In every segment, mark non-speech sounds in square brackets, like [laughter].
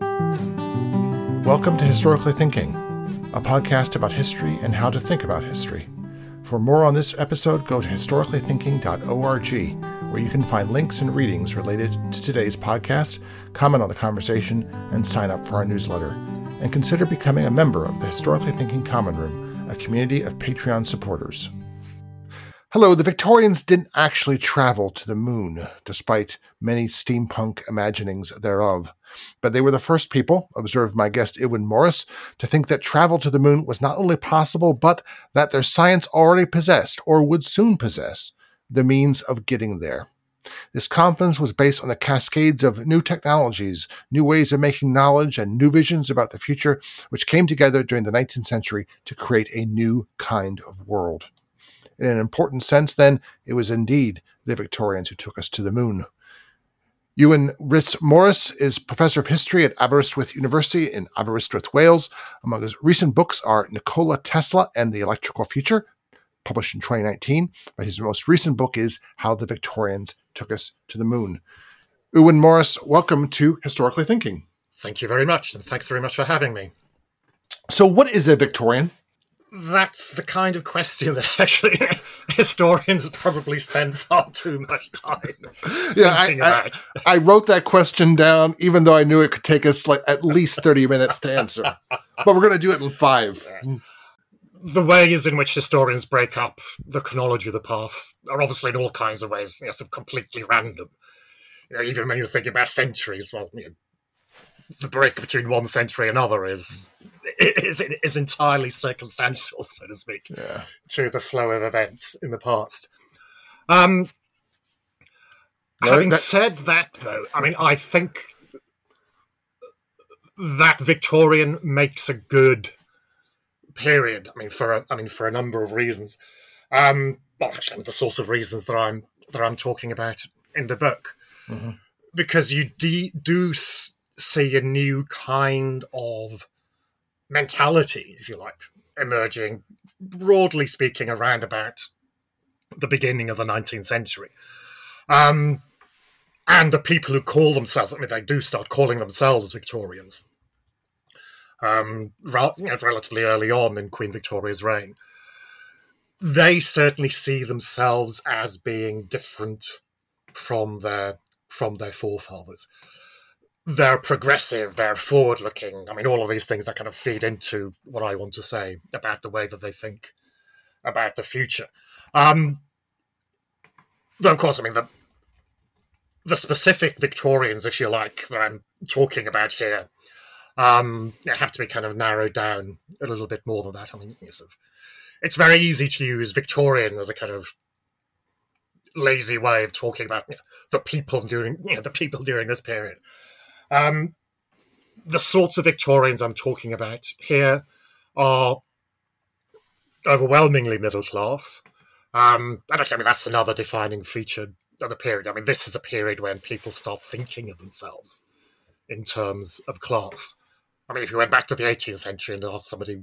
Welcome to Historically Thinking, a podcast about history and how to think about history. For more on this episode, go to historicallythinking.org, where you can find links and readings related to today's podcast, comment on the conversation, and sign up for our newsletter. And consider becoming a member of the Historically Thinking Common Room, a community of Patreon supporters. Hello, the Victorians didn't actually travel to the moon, despite many steampunk imaginings thereof. But they were the first people, observed my guest Iwan Morus, to think that travel to the moon was not only possible, but that their science already possessed, or would soon possess, the means of getting there. This confidence was based on the cascades of new technologies, new ways of making knowledge, and new visions about the future, which came together during the 19th century to create a new kind of world. In an important sense, then, it was indeed the Victorians who took us to the moon. Iwan Rhys Morus is professor of history at Aberystwyth University in Aberystwyth, Wales. Among his recent books are Nikola Tesla and the Electrical Future, published in 2019. But his most recent book is How the Victorians Took Us to the Moon. Iwan Morus, welcome to Historically Thinking. Thank you very much, and thanks very much for having me. So, what is a Victorian? That's the kind of question that [laughs] actually historians probably spend far too much time [laughs] yeah, I, I, I, wrote that question down, even though I knew it could take us like at least 30 minutes to answer. [laughs] but we're going to do it in five. The ways in which historians break up the chronology of the past are obviously in all kinds of ways, you know, some completely random. You know, even when you're thinking about centuries, well, you know, the break between one century and another is [laughs] is is entirely circumstantial, so to speak, yeah. to the flow of events in the past. Um, having that- said that, though, I mean, I think that Victorian makes a good period. I mean, for a, I mean, for a number of reasons. Um, well, actually, the source of reasons that I'm that I'm talking about in the book, mm-hmm. because you de- do see a new kind of mentality, if you like, emerging, broadly speaking, around about the beginning of the 19th century. Um, and the people who call themselves, I mean, they do start calling themselves Victorians um, you know, relatively early on in Queen Victoria's reign. They certainly see themselves as being different from their from their forefathers they're progressive, they're forward looking. I mean, all of these things that kind of feed into what I want to say about the way that they think about the future. Um, though, of course, I mean, the, the specific Victorians, if you like, that I'm talking about here, um, have to be kind of narrowed down a little bit more than that. I mean, it's, very easy to use Victorian as a kind of lazy way of talking about you know, the people during you know, the people during this period. Um, the sorts of Victorians I'm talking about here are overwhelmingly middle class. Um, and I mean, that's another defining feature of the period. I mean, this is a period when people start thinking of themselves in terms of class. I mean, if you went back to the 18th century and asked somebody,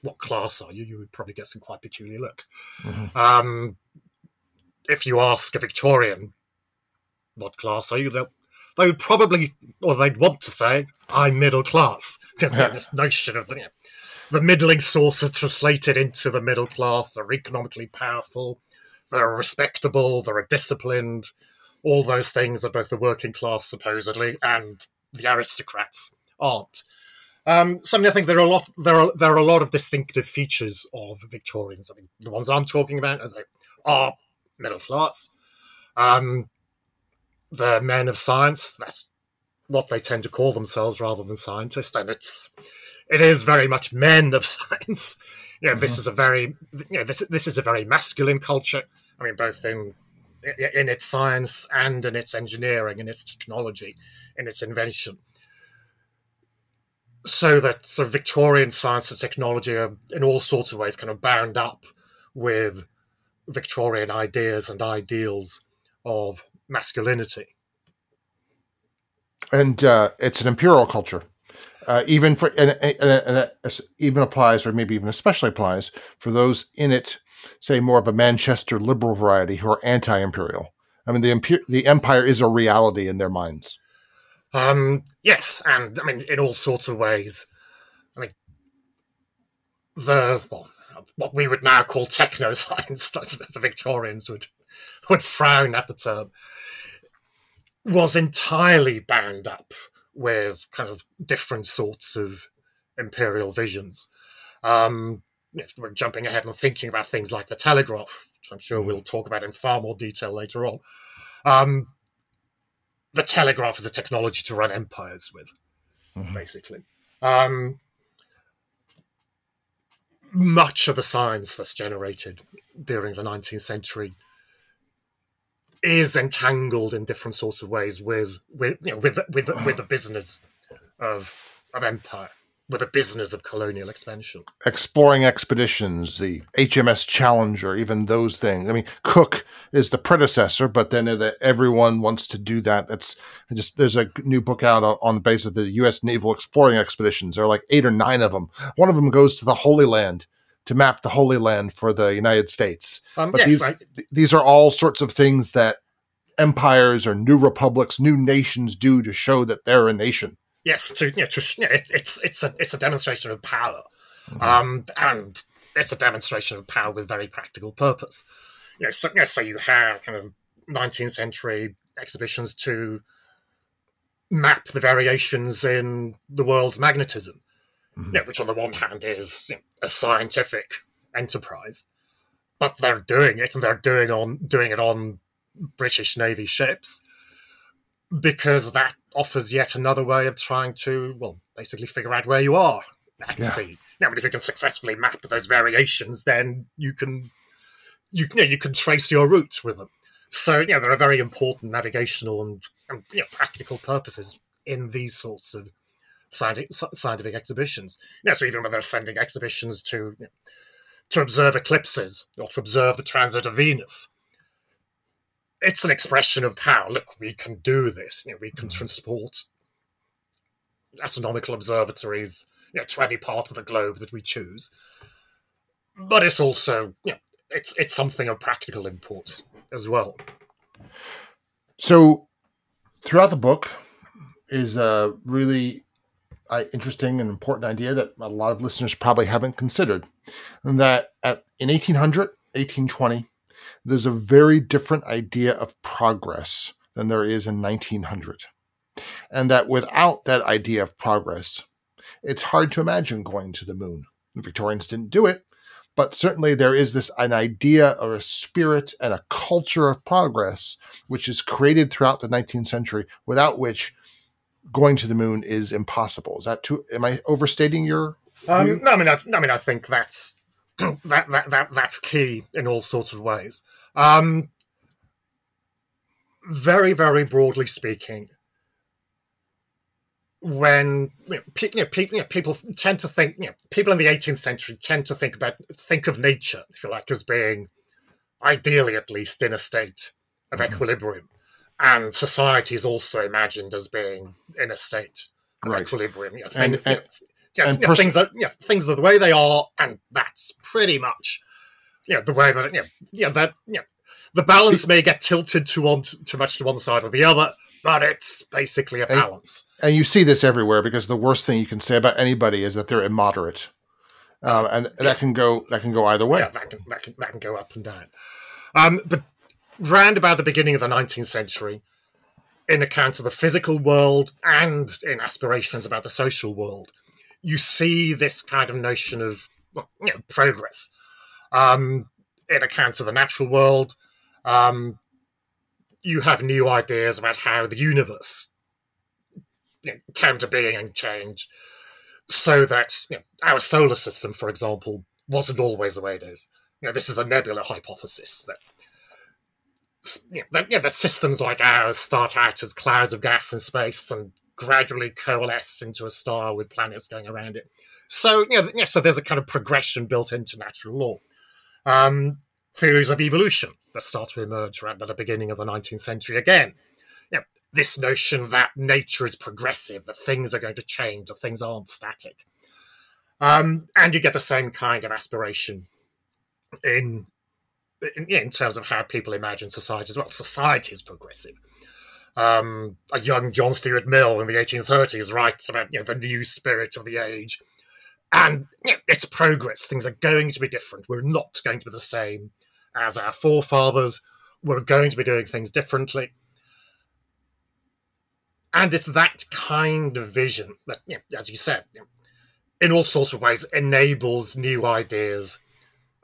what class are you, you would probably get some quite peculiar looks. Mm-hmm. Um, if you ask a Victorian, what class are you, they'll they would probably, or they'd want to say, I'm middle class, because yeah. [laughs] this notion of the, you know, the middling sources translated into the middle class. They're economically powerful, they're respectable, they're disciplined. All those things that both the working class supposedly and the aristocrats aren't. Um, so I, mean, I think there are a lot there are there are a lot of distinctive features of Victorians. I mean, the ones I'm talking about as are middle class. Um, they're men of science. That's what they tend to call themselves rather than scientists, and it's it is very much men of [laughs] science. You know, mm-hmm. this is a very you know, this this is a very masculine culture. I mean, both in in its science and in its engineering, in its technology, in its invention. So that sort of Victorian science and technology are in all sorts of ways kind of bound up with Victorian ideas and ideals of masculinity. And uh, it's an imperial culture. Uh, even for and, and, and, and even applies, or maybe even especially applies for those in it, say more of a Manchester liberal variety who are anti-imperial. I mean, the the empire is a reality in their minds. Um, yes, and I mean in all sorts of ways. I mean the well, what we would now call techno science, [laughs] I suppose the Victorians would would frown at the term, was entirely bound up with kind of different sorts of imperial visions. Um, if we're jumping ahead and thinking about things like the telegraph, which I'm sure we'll talk about in far more detail later on. Um, the telegraph is a technology to run empires with, mm-hmm. basically. Um, much of the science that's generated during the 19th century is entangled in different sorts of ways with with you know with with with the business of of empire with the business of colonial expansion. Exploring expeditions, the HMS Challenger, even those things. I mean, Cook is the predecessor, but then everyone wants to do that. That's just there's a new book out on the basis of the U.S. Naval Exploring Expeditions. There are like eight or nine of them. One of them goes to the Holy Land to map the Holy Land for the United States. Um, but yes, these, right. these are all sorts of things that empires or new republics, new nations do to show that they're a nation. Yes, to, you know, to, you know, it, it's it's a it's a demonstration of power, mm-hmm. um, and it's a demonstration of power with very practical purpose. You know, so, you know, so you have kind of 19th century exhibitions to map the variations in the world's magnetism, mm-hmm. you know, which on the one hand is you know, a scientific enterprise, but they're doing it and they're doing on doing it on British Navy ships because that offers yet another way of trying to, well, basically figure out where you are at yeah. sea. Now, but if you can successfully map those variations, then you can you, you, know, you can trace your route with them. So, yeah, there are very important navigational and, and you know, practical purposes in these sorts of scientific, scientific exhibitions. Know, so even when they're sending exhibitions to you know, to observe eclipses or to observe the transit of Venus, it's an expression of power. Look, we can do this. You know, we can mm. transport astronomical observatories you know, to any part of the globe that we choose. But it's also, you know, it's it's something of practical import as well. So, throughout the book is a really uh, interesting and important idea that a lot of listeners probably haven't considered, and that at in 1800, 1820, there's a very different idea of progress than there is in 1900. And that without that idea of progress, it's hard to imagine going to the moon. The Victorians didn't do it, but certainly there is this an idea or a spirit and a culture of progress which is created throughout the 19th century without which going to the moon is impossible. Is that too? Am I overstating your? Um, no, I mean, I, I mean, I think that's [clears throat] that, that that that's key in all sorts of ways. Um, very, very broadly speaking, when you know, pe- you know, pe- you know, people tend to think, you know, people in the 18th century tend to think about think of nature, if you like, as being ideally, at least, in a state of mm-hmm. equilibrium, and society is also imagined as being in a state of right. equilibrium. You know, things, and, and, you know, and pers- things are you things are the way they are, and that's pretty much you the way that, you yeah, that, you the balance may get tilted to one too much to one side or the other, but it's basically a balance. And, and, you see this everywhere because the worst thing you can say about anybody is that they're immoderate, um, and yeah. that can go that can go either way. Yeah, that can that can, that can go up and down. Um, but round about the beginning of the 19th century, in accounts of the physical world and in aspirations about the social world, you see this kind of notion of well, you know, progress um, in accounts of the natural world. Um, you have new ideas about how the universe you know, came to being and changed, so that you know, our solar system, for example, wasn't always the way it is. You know, this is a nebula hypothesis that you know, that systems like ours start out as clouds of gas in space and gradually coalesce into a star with planets going around it. So, know, yeah, so there's a kind of progression built into natural law um, theories of evolution that start to emerge around the beginning of the 19th century again. Know, this notion that nature is progressive, that things are going to change, that things aren't static. Um, and you get the same kind of aspiration in, in, in terms of how people imagine society as well. Society is progressive. Um, a young John Stuart Mill in the 1830s writes about you know, the new spirit of the age. And you know, it's progress. Things are going to be different. We're not going to be the same as our forefathers. We're going to be doing things differently. And it's that kind of vision that, you know, as you said, in all sorts of ways enables new ideas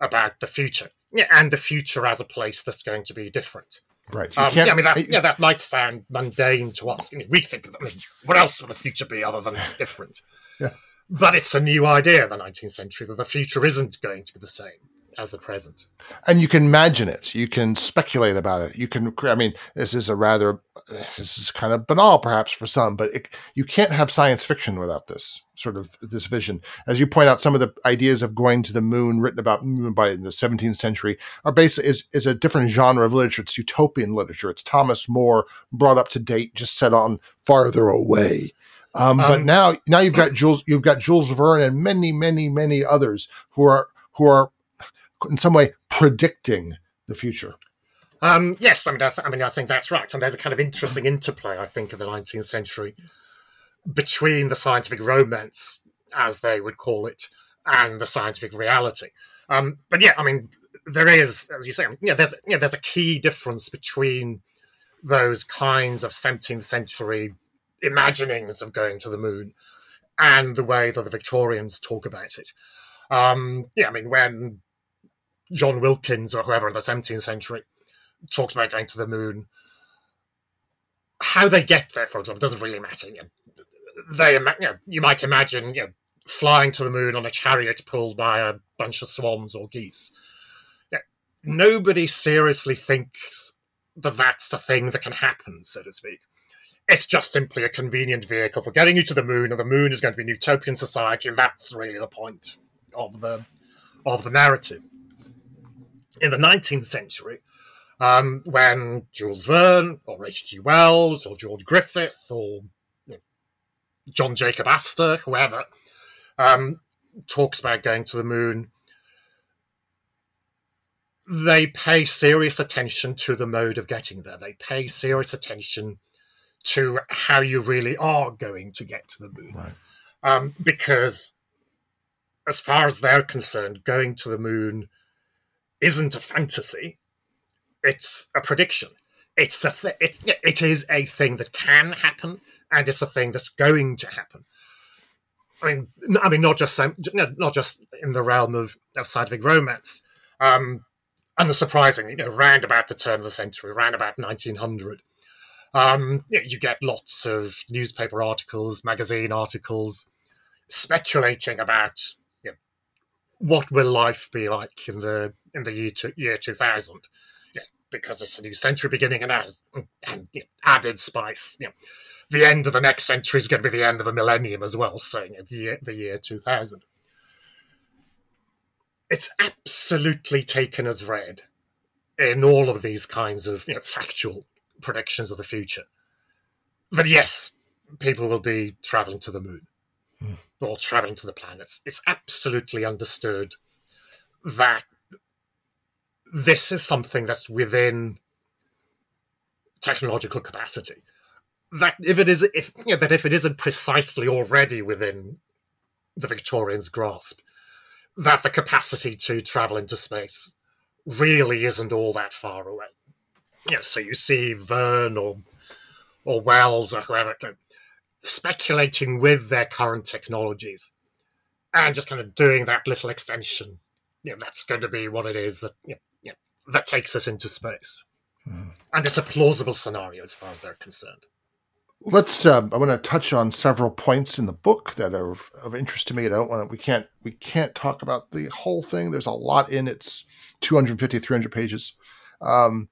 about the future. Yeah, and the future as a place that's going to be different. Right. Um, yeah, I mean, that, yeah, that might sound mundane to us. I mean, we think, I mean, what else would the future be other than [laughs] different? Yeah. But it's a new idea in the 19th century that the future isn't going to be the same as the present. And you can imagine it. You can speculate about it. You can, I mean, this is a rather, this is kind of banal perhaps for some, but it, you can't have science fiction without this sort of this vision. As you point out, some of the ideas of going to the moon written about by the 17th century are based is, is a different genre of literature. It's utopian literature. It's Thomas More brought up to date, just set on farther away. Um, um, but now, now you've got Jules, you've got Jules Verne and many, many, many others who are who are in some way predicting the future. Um, yes, I mean, I, th- I, mean, I think that's right, and there's a kind of interesting interplay, I think, of the 19th century between the scientific romance, as they would call it, and the scientific reality. Um, but yeah, I mean, there is, as you say, yeah, there's yeah, there's a key difference between those kinds of 17th century imaginings of going to the moon and the way that the Victorians talk about it. Um, yeah, I mean, when John Wilkins or whoever in the 17th century talks about going to the moon. How they get there, for example, doesn't really matter. You know, they, you, know, you might imagine, you know, flying to the moon on a chariot pulled by a bunch of swans or geese. Yeah, nobody seriously thinks that that's a thing that can happen, so to speak. It's just simply a convenient vehicle for getting you to the moon, and the moon is going to be a utopian society, and that's really the point of the of the narrative in the 19th century, um, when Jules Verne or H.G. Wells or George Griffith or you know, John Jacob Astor, whoever, um, talks about going to the moon, they pay serious attention to the mode of getting there. They pay serious attention to how you really are going to get to the moon. Right. Um, because, as far as they're concerned, going to the moon isn't a fantasy; it's a prediction. It's a th- it's it is a thing that can happen, and it's a thing that's going to happen. I mean, I mean, not just not just in the realm of, of scientific romance. Um, and the surprising, you know, round about the turn of the century, round about 1900, um, you, know, you get lots of newspaper articles, magazine articles, speculating about what will life be like in the in the year year 2000 yeah, because it's a new century beginning and has and added spice. Know, the end of the next century is going to be the end of a millennium as well so you know, the, year, the year 2000 it's absolutely taken as read in all of these kinds of you know, factual predictions of the future. That yes people will be traveling to the moon. Or traveling to the planets. It's absolutely understood that this is something that's within technological capacity. That if it is, if you know, that if it isn't precisely already within the Victorians' grasp, that the capacity to travel into space really isn't all that far away. Yeah, so you see Verne or or Wells or whoever speculating with their current technologies and just kind of doing that little extension. You know, that's going to be what it is that you know, that takes us into space. Mm. And it's a plausible scenario as far as they're concerned. Let's. Uh, I want to touch on several points in the book that are of, of interest to me. I don't want to. We can't. We can't talk about the whole thing. There's a lot in it. It's 250, 300 pages. Um,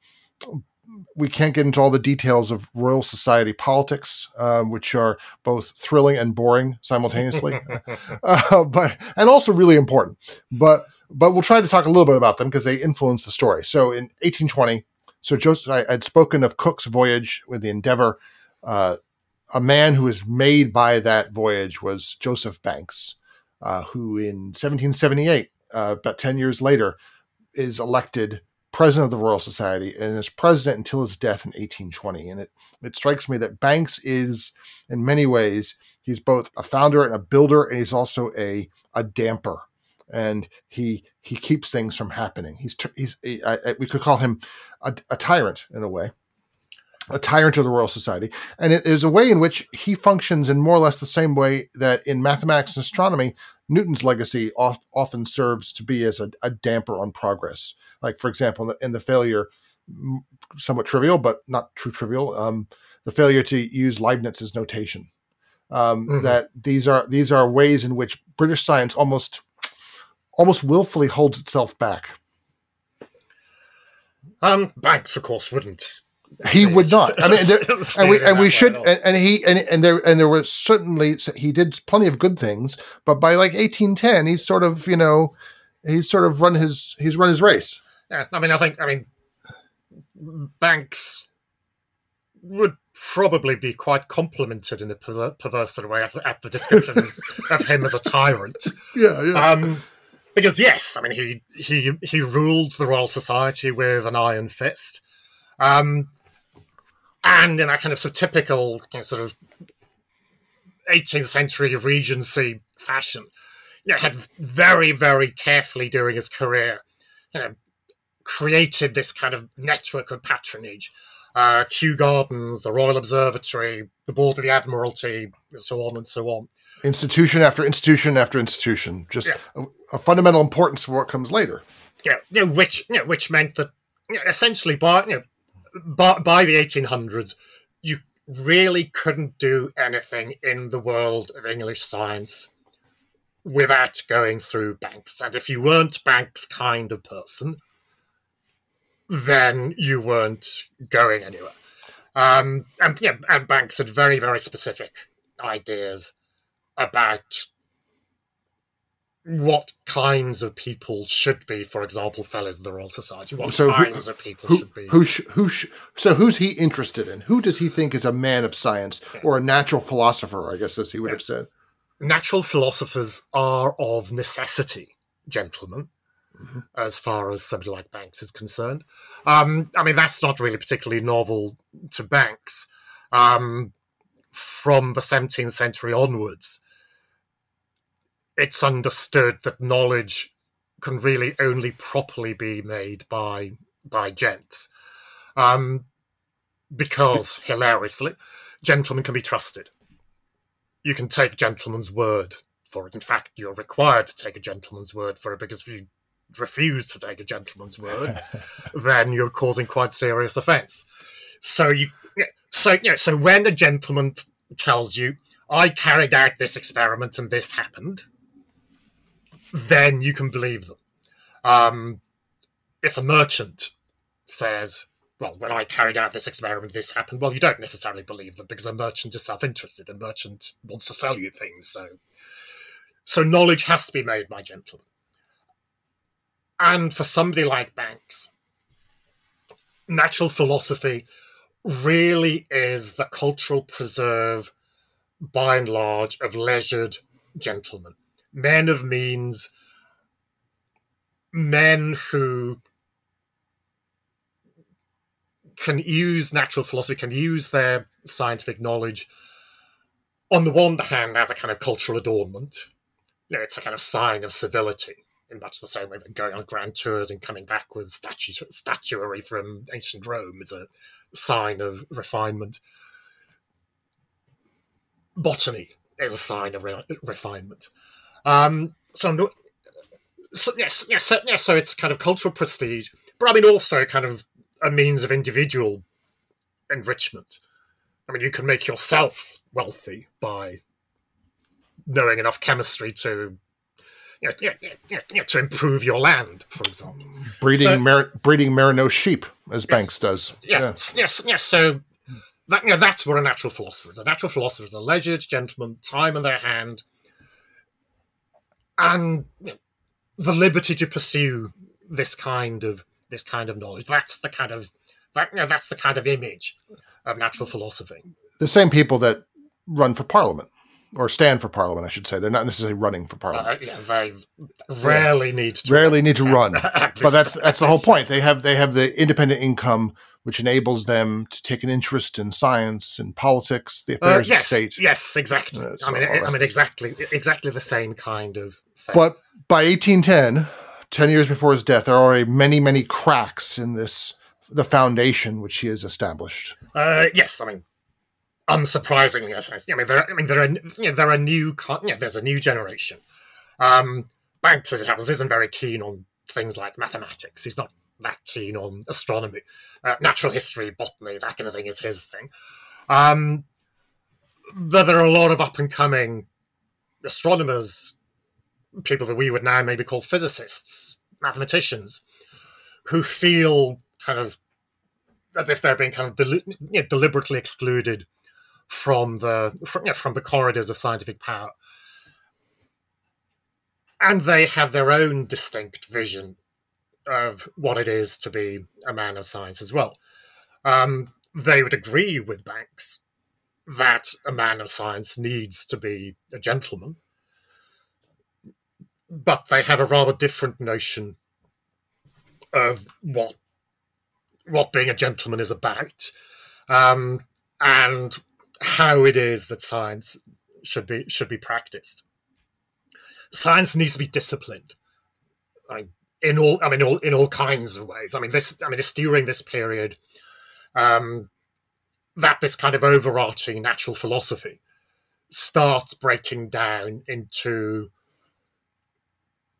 we can't get into all the details of Royal Society politics, uh, which are both thrilling and boring simultaneously, [laughs] [laughs] uh, but and also really important. But but we'll try to talk a little bit about them because they influence the story. So in 1820, so Joseph, I had spoken of Cook's voyage with the Endeavour. Uh, a man who was made by that voyage was Joseph Banks, uh, who in 1778, uh, about 10 years later, is elected president of the Royal Society and is president until his death in 1820. And it it strikes me that Banks is, in many ways, he's both a founder and a builder, and he's also a a damper, and he he keeps things from happening. He's he's he, I, we could call him a, a tyrant in a way a tyrant of the Royal Society. And it is a way in which he functions in more or less the same way that in mathematics and astronomy, Newton's legacy off, often serves to be as a, a, damper on progress. Like, for example, in the, in the, failure, somewhat trivial, but not true trivial, um, the failure to use Leibniz's notation. Um, mm-hmm. That these are these are ways in which British science almost almost willfully holds itself back. Um, Banks, of course, wouldn't he would not. I mean, there, [laughs] and we and we should and, and, he and, and there and there was certainly he did plenty of good things, but by like eighteen ten, he's sort of you know he's sort of run his he's run his race. Yeah, I mean, I think I mean Banks would probably be quite complimented in a perverse sort of way at, at the description of, [laughs] of, him as a tyrant. Yeah, yeah. Um, because yes, I mean he he he ruled the Royal Society with an iron fist. Um, and in that kind of sort of typical you know, sort of 18th century Regency fashion, you know, had very, very carefully during his career, you know, created this kind of network of patronage. Uh, Kew Gardens, the Royal Observatory, the Board of the Admiralty, and so on and so on. Institution after institution after institution, just yeah. a, a, fundamental importance for what comes later. Yeah, you know, which you know, which meant that you know, essentially, by you know, by, by the 1800s, you really couldn't do anything in the world of English science without going through Banks. And if you weren't Banks' kind of person, then you weren't going anywhere. Um, and yeah, and Banks had very, very specific ideas about what kinds of people should be, for example, fellows of the Royal Society. What so kinds who, of people who, should be. Who, sh- who sh- so who's he interested in? Who does he think is a man of science yeah. or a natural philosopher? I guess as he would yeah. have said. Natural philosophers are of necessity, gentlemen, mm-hmm. as far as somebody like Banks is concerned. Um, I mean, that's not really particularly novel to Banks. Um, from the 17th century onwards, it's understood that knowledge can really only properly be made by by gents, um, because hilariously, gentlemen can be trusted. You can take gentleman's word for it. In fact, you're required to take a gentleman's word for it because if you refuse to take a gentleman's word, [laughs] then you're causing quite serious offence. So you, so you know, so when a gentleman t- tells you, "I carried out this experiment and this happened," then you can believe them. Um, if a merchant says, well, when I carried out this experiment, this happened, well, you don't necessarily believe them because a merchant is self interested. A merchant wants to sell you things. So, so knowledge has to be made by gentlemen. And for somebody like Banks, natural philosophy really is the cultural preserve, by and large, of leisured gentlemen men of means, men who can use natural philosophy, can use their scientific knowledge on the one hand as a kind of cultural adornment. You know, it's a kind of sign of civility in much the same way that going on grand tours and coming back with statu- statuary from ancient Rome is a sign of refinement. Botany is a sign of re- refinement. Um, so, so yes, yes, so, yes. So it's kind of cultural prestige, but I mean also kind of a means of individual enrichment. I mean, you can make yourself wealthy by knowing enough chemistry to [laughs] to improve your land, for example. Breeding so, mer- breeding merino sheep, as Banks does. Yes, yeah. yes, yes. So that, you know, that's what a natural philosopher is. A natural philosopher is a leisured gentleman, time in their hand, and the liberty to pursue this kind of this kind of knowledge. That's the kind of that you know, that's the kind of image of natural philosophy. The same people that run for parliament or stand for parliament, I should say. They're not necessarily running for parliament. Uh, yeah, they rarely need to rarely run. need to run. [laughs] but that's that's the whole point. They have they have the independent income which enables them to take an interest in science and politics, the Uh, affairs yes, of state. yes, exactly. Uh, so I mean, I mean, exactly, exactly the same kind of thing. But by 1810, 10 years before his death, there are already many, many cracks in this, the foundation which he has established. Uh, yes, I mean, unsurprisingly, I mean, there, I mean, there are, you know, there are new, you know, there's a new generation. Um, Banks, as it happens, isn't very keen on things like mathematics. He's not that keen on astronomy, uh, natural history, botany, that kind of thing is his thing. Um, but there are a lot of up and coming astronomers, people that we would now maybe call physicists, mathematicians, who feel kind of as if they're being kind of deli- you know, deliberately excluded from the from, you know, from the corridors of scientific power, and they have their own distinct vision of what it is to be a man of science as well. Um, they would agree with Banks that a man of science needs to be a gentleman, but they have a rather different notion of what what being a gentleman is about, um, and how it is that science should be should be practiced. Science needs to be disciplined. Mean, in all, I mean, all, in all kinds of ways. I mean, this, I mean, it's during this period um, that this kind of overarching natural philosophy starts breaking down into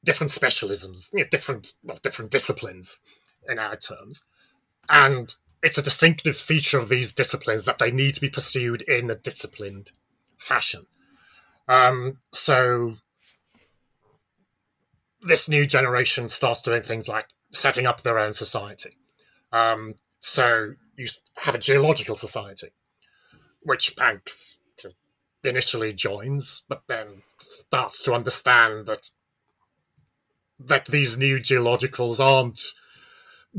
different specialisms, you know, different, well, different disciplines in our terms, and it's a distinctive feature of these disciplines that they need to be pursued in a disciplined fashion. Um, so this new generation starts doing things like setting up their own society. Um, so you have a geological society, which Banks initially joins, but then starts to understand that that these new geologicals aren't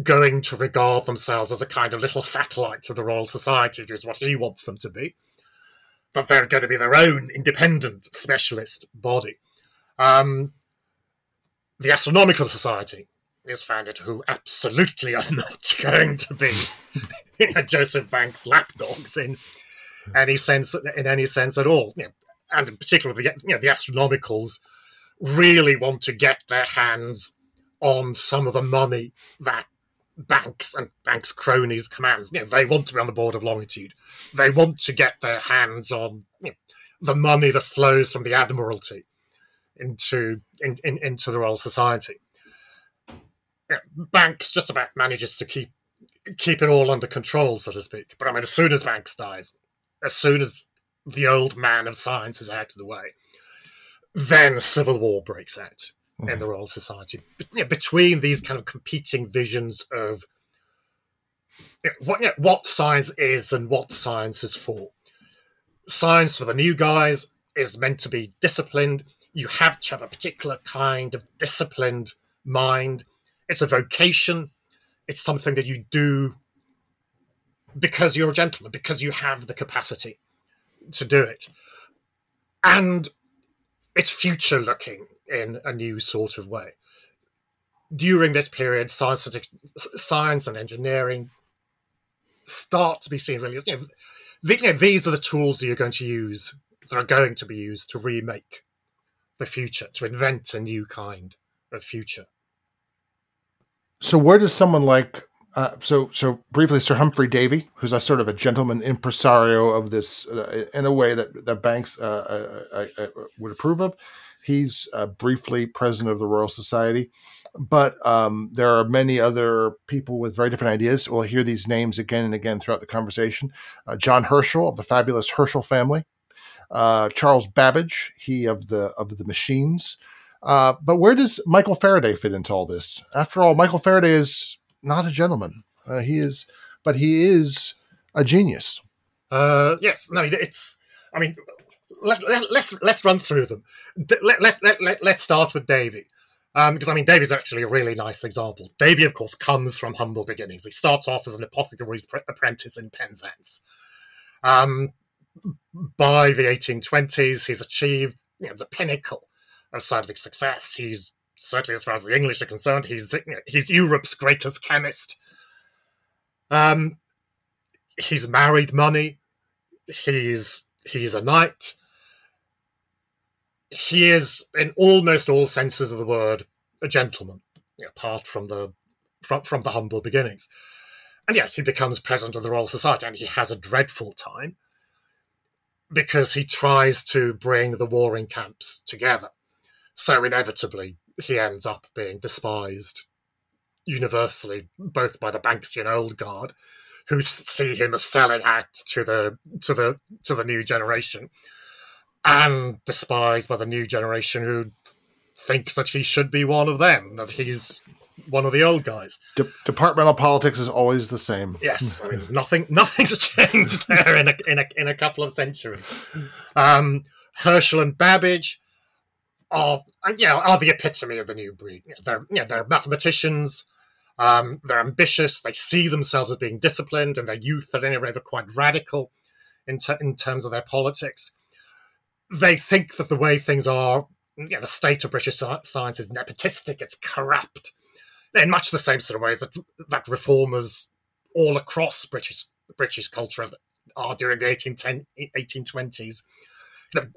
going to regard themselves as a kind of little satellite of the Royal Society, which is what he wants them to be. That they're going to be their own independent specialist body. Um, the Astronomical Society is founded, who absolutely are [laughs] not going to be [laughs] Joseph Banks lapdogs in any sense, in any sense at all. You know, and in particular, the you know the astronomicals really want to get their hands on some of the money that Banks and Banks cronies commands. You know, they want to be on the board of longitude. They want to get their hands on you know, the money that flows from the Admiralty into in, in, into the Royal Society. Yeah, Banks just about manages to keep keep it all under control, so to speak. But I mean, as soon as Banks dies, as soon as the old man of science is out of the way, then civil war breaks out mm-hmm. in the Royal Society Be- between these kind of competing visions of you know, what you know, what science is and what science is for. Science for the new guys is meant to be disciplined. You have to have a particular kind of disciplined mind. It's a vocation. It's something that you do because you're a gentleman, because you have the capacity to do it. And it's future looking in a new sort of way. During this period, science, science and engineering start to be seen really as you know, you know, these are the tools that you're going to use that are going to be used to remake the future, to invent a new kind of future. So, where does someone like uh, so so briefly, Sir Humphrey Davy, who's a sort of a gentleman impresario of this uh, in a way that that Banks uh, uh, uh would approve of. He's uh, briefly president of the Royal Society, but um, there are many other people with very different ideas. We'll hear these names again and again throughout the conversation. John Herschel of the fabulous Herschel family, Charles Babbage, he of the of the machines. but where does Michael Faraday fit into all this? After all, Michael Faraday is not a gentleman. Uh, he is, but he is a genius. Uh, yes, no, it's. I mean, let's let, let's let's run through them. Let let let, let let's start with Davy. Um, because I mean, Davy's actually a really nice example. Davy, of course, comes from humble beginnings. He starts off as an apothecary's pre- apprentice in Penzance. Um, by the 1820s, he's achieved you know, the pinnacle of scientific success. He's certainly as far as the English are concerned, he's he's Europe's greatest chemist. Um, he's married money. He's he's a knight. He is, in almost all senses of the word, a gentleman, apart from the from, from the humble beginnings. And yeah, he becomes president of the Royal Society, and he has a dreadful time because he tries to bring the warring camps together. So inevitably, he ends up being despised universally, both by the Banksian old guard, who see him as selling out to the to the to the new generation, and despised by the new generation who thinks that he should be one of them, that he's one of the old guys. De- departmental politics is always the same. Yes, I mean [laughs] nothing. Nothing's [laughs] changed there in a in a in a couple of centuries. Um, Herschel and Babbage are yeah are the epitome of the new breed. They're yeah they're mathematicians. Um, they're ambitious. They see themselves as being disciplined, and their youth at any rate are quite radical in ter- in terms of their politics. They think that the way things are, yeah, the state of British science is nepotistic. It's corrupt in much the same sort of ways that that reformers all across British British culture are during the 1810, 1820s, you know,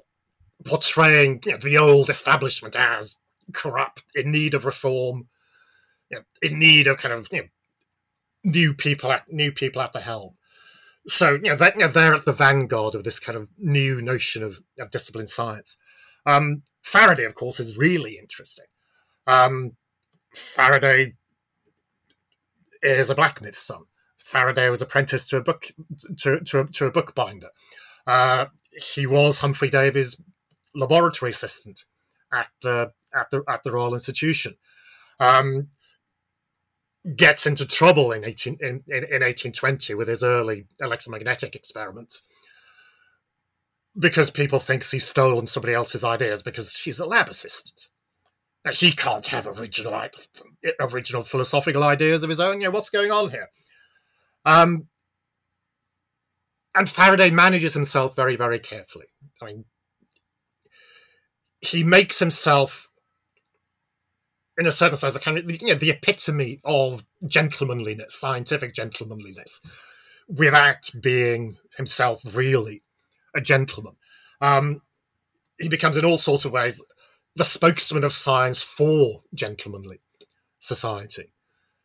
portraying you know, the old establishment as corrupt, in need of reform, you know, in need of kind of you know, new people at new people at the helm. So you know, they're, you know, they're at the vanguard of this kind of new notion of, of disciplined science. Um, Faraday, of course, is really interesting. Um, Faraday is a blacksmith's son. Faraday was apprenticed to a book to to to a bookbinder. Uh, he was Humphrey Davy's laboratory assistant at the at the at the Royal Institution. Um, gets into trouble in 18 in, in, in 1820 with his early electromagnetic experiments because people thinks he's stolen somebody else's ideas because he's a lab assistant. Now, he can't have original original philosophical ideas of his own. Yeah, what's going on here? Um, and Faraday manages himself very, very carefully. I mean, he makes himself, in a certain sense, the kind of you know, the epitome of gentlemanliness, scientific gentlemanliness, without being himself really a gentleman. Um, he becomes, in all sorts of ways, the spokesman of science for gentlemanly society.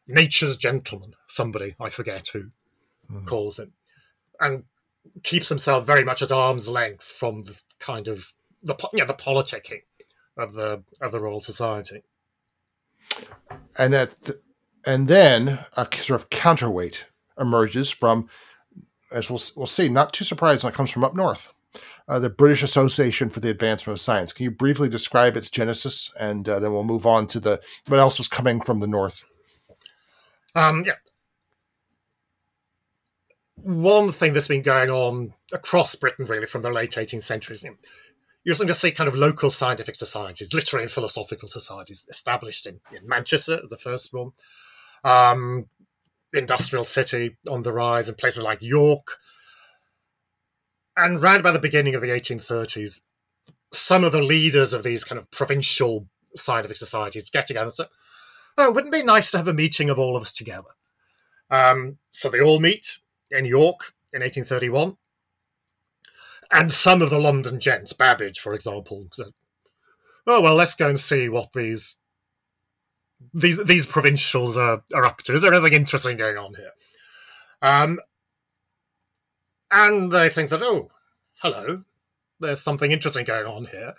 Nature's gentleman, somebody, I forget who, mm. calls him. And keeps himself very much at arm's length from the kind of the you know, the politicking of the of the Royal Society. And that, and then a sort of counterweight emerges from, as we'll we'll see, not too surprising, it comes from up north uh, the British Association for the Advancement of Science. Can you briefly describe its genesis, and uh, then we'll move on to the what else is coming from the north? Um, yeah. One thing that's been going on across Britain, really, from the late 18th century, you're starting to see kind of local scientific societies, literary and philosophical societies, established in, in Manchester as the first one, um, industrial city on the rise, and places like York, and round about the beginning of the 1830s, some of the leaders of these kind of provincial scientific societies get together and say, "Oh, wouldn't it be nice to have a meeting of all of us together?" Um, so they all meet in York in 1831, and some of the London gents, Babbage, for example, "Oh well, let's go and see what these these these provincials are, are up to. Is there anything interesting going on here?" Um, and they think that, oh, hello, there's something interesting going on here.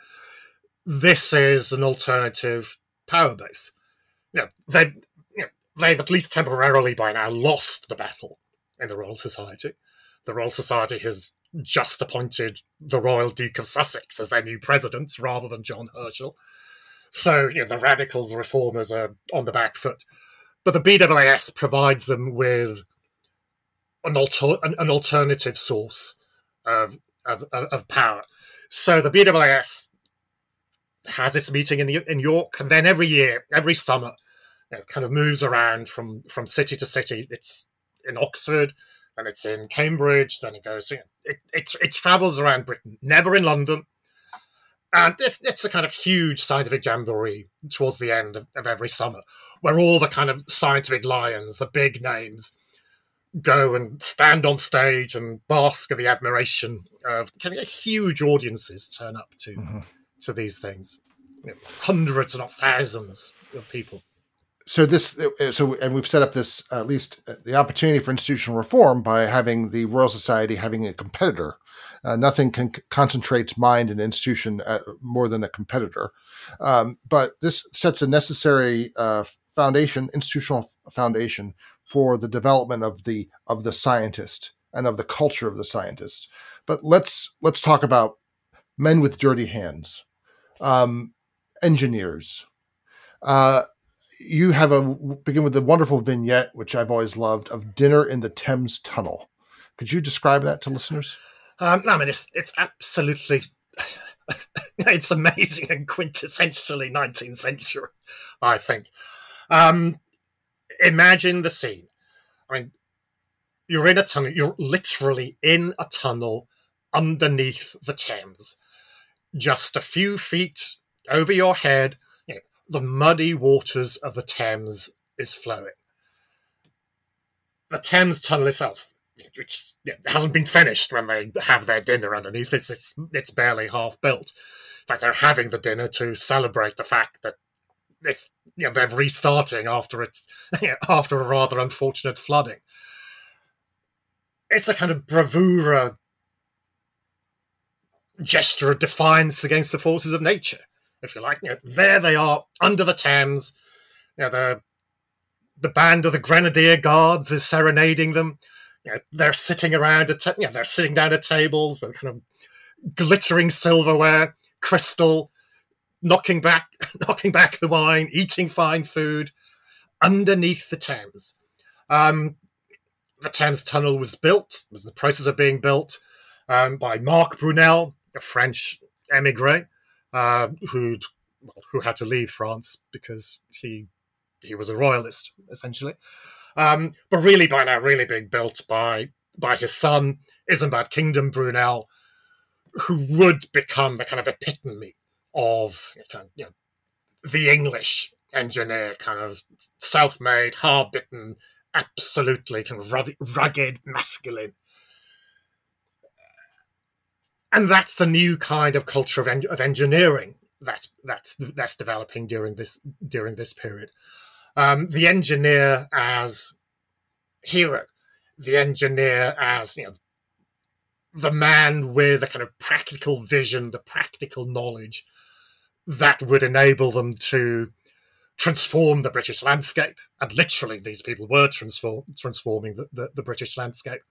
This is an alternative power base. Know, they've, you know, they've at least temporarily by now lost the battle in the Royal Society. The Royal Society has just appointed the Royal Duke of Sussex as their new president rather than John Herschel. So, you know, the radicals, the reformers are on the back foot. But the BAAS provides them with an, alter, an, an alternative source of, of, of power. So the BAAS has this meeting in in York, and then every year, every summer, know, kind of moves around from from city to city. It's in Oxford, then it's in Cambridge, then it goes. You know, it, it it travels around Britain, never in London, and it's it's a kind of huge scientific jamboree towards the end of, of every summer, where all the kind of scientific lions, the big names, go and stand on stage and bask in the admiration of can get huge audiences turn up to mm-hmm. to these things you know, hundreds and not thousands of people so this so and we've set up this at least uh, the opportunity for institutional reform by having the royal society having a competitor. Uh, nothing can concentrates mind and institution uh, more than a competitor. Um, but this sets a necessary uh, foundation institutional foundation for the development of the of the scientist and of the culture of the scientist. But let's let's talk about men with dirty hands um, engineers. Uh, you have a begin with the wonderful vignette, which I've always loved, of dinner in the Thames Tunnel. Could you describe that to listeners? Um, no, I mean it's it's absolutely [laughs] it's amazing and quintessentially 19th century. I think. Um, imagine the scene. I mean, you're in a tunnel. You're literally in a tunnel underneath the Thames, just a few feet over your head the muddy waters of the Thames is flowing. The Thames tunnel itself, which yeah, hasn't been finished when they have their dinner underneath, it's, it's, it's barely half built. In fact, they're having the dinner to celebrate the fact that it's you know they're restarting after it's [laughs] after a rather unfortunate flooding. It's a kind of bravura gesture of defiance against the forces of nature if you like. You know, there they are under the Thames. You know, the the band of the Grenadier Guards is serenading them. You know, they're sitting around a ta- you know, they're sitting down at tables with kind of glittering silverware, crystal, knocking back [laughs] knocking back the wine, eating fine food underneath the Thames. Um, the Thames Tunnel was built, was the process of being built um, by Marc Brunel, a French emigre, uh, who who had to leave France because he he was a royalist essentially. Um, but really, by now, really being built by by his son Isambard Kingdom Brunel, who would become the kind of epitome of you know, the English engineer, kind of self-made, hard-bitten, absolutely kind of rugged, masculine and that's the new kind of culture of, en- of engineering that's that's that's developing during this during this period. Um, the engineer as hero, the engineer as you know, the man with a kind of practical vision, the practical knowledge that would enable them to transform the British landscape. And literally, these people were transform, transforming the, the, the British landscape.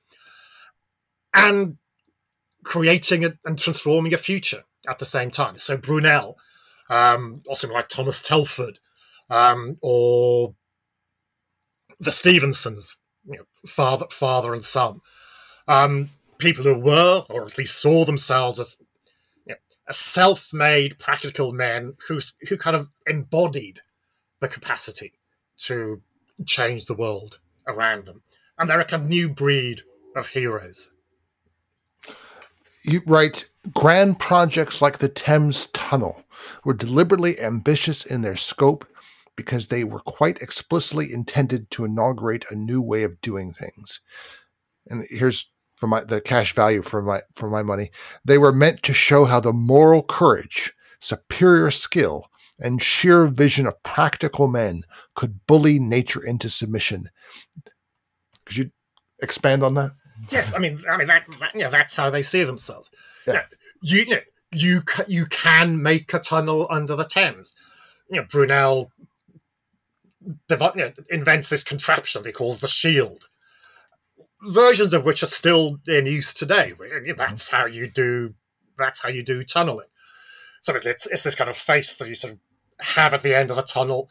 And creating a, and transforming a future at the same time. So Brunel, um, also like Thomas Telford, um, or the Stephensons, you know, father, father and son, um, people who were, or at least saw themselves as you know, a self-made, practical men who who kind of embodied the capacity to change the world around them, and they're a kind of new breed of heroes you write grand projects like the Thames Tunnel were deliberately ambitious in their scope because they were quite explicitly intended to inaugurate a new way of doing things. And here's for my the cash value for my for my money. They were meant to show how the moral courage, superior skill, and sheer vision of practical men could bully nature into submission. Could you expand on that? Yes, I mean, I mean that, that you know, that's how they see themselves. Yeah. You, you, know, you you can make a tunnel under the Thames. You know, Brunel you know, invents this contraption he calls the shield. Versions of which are still in use today. That's how you do. That's how you do tunneling. So it's it's this kind of face that you sort of have at the end of a tunnel.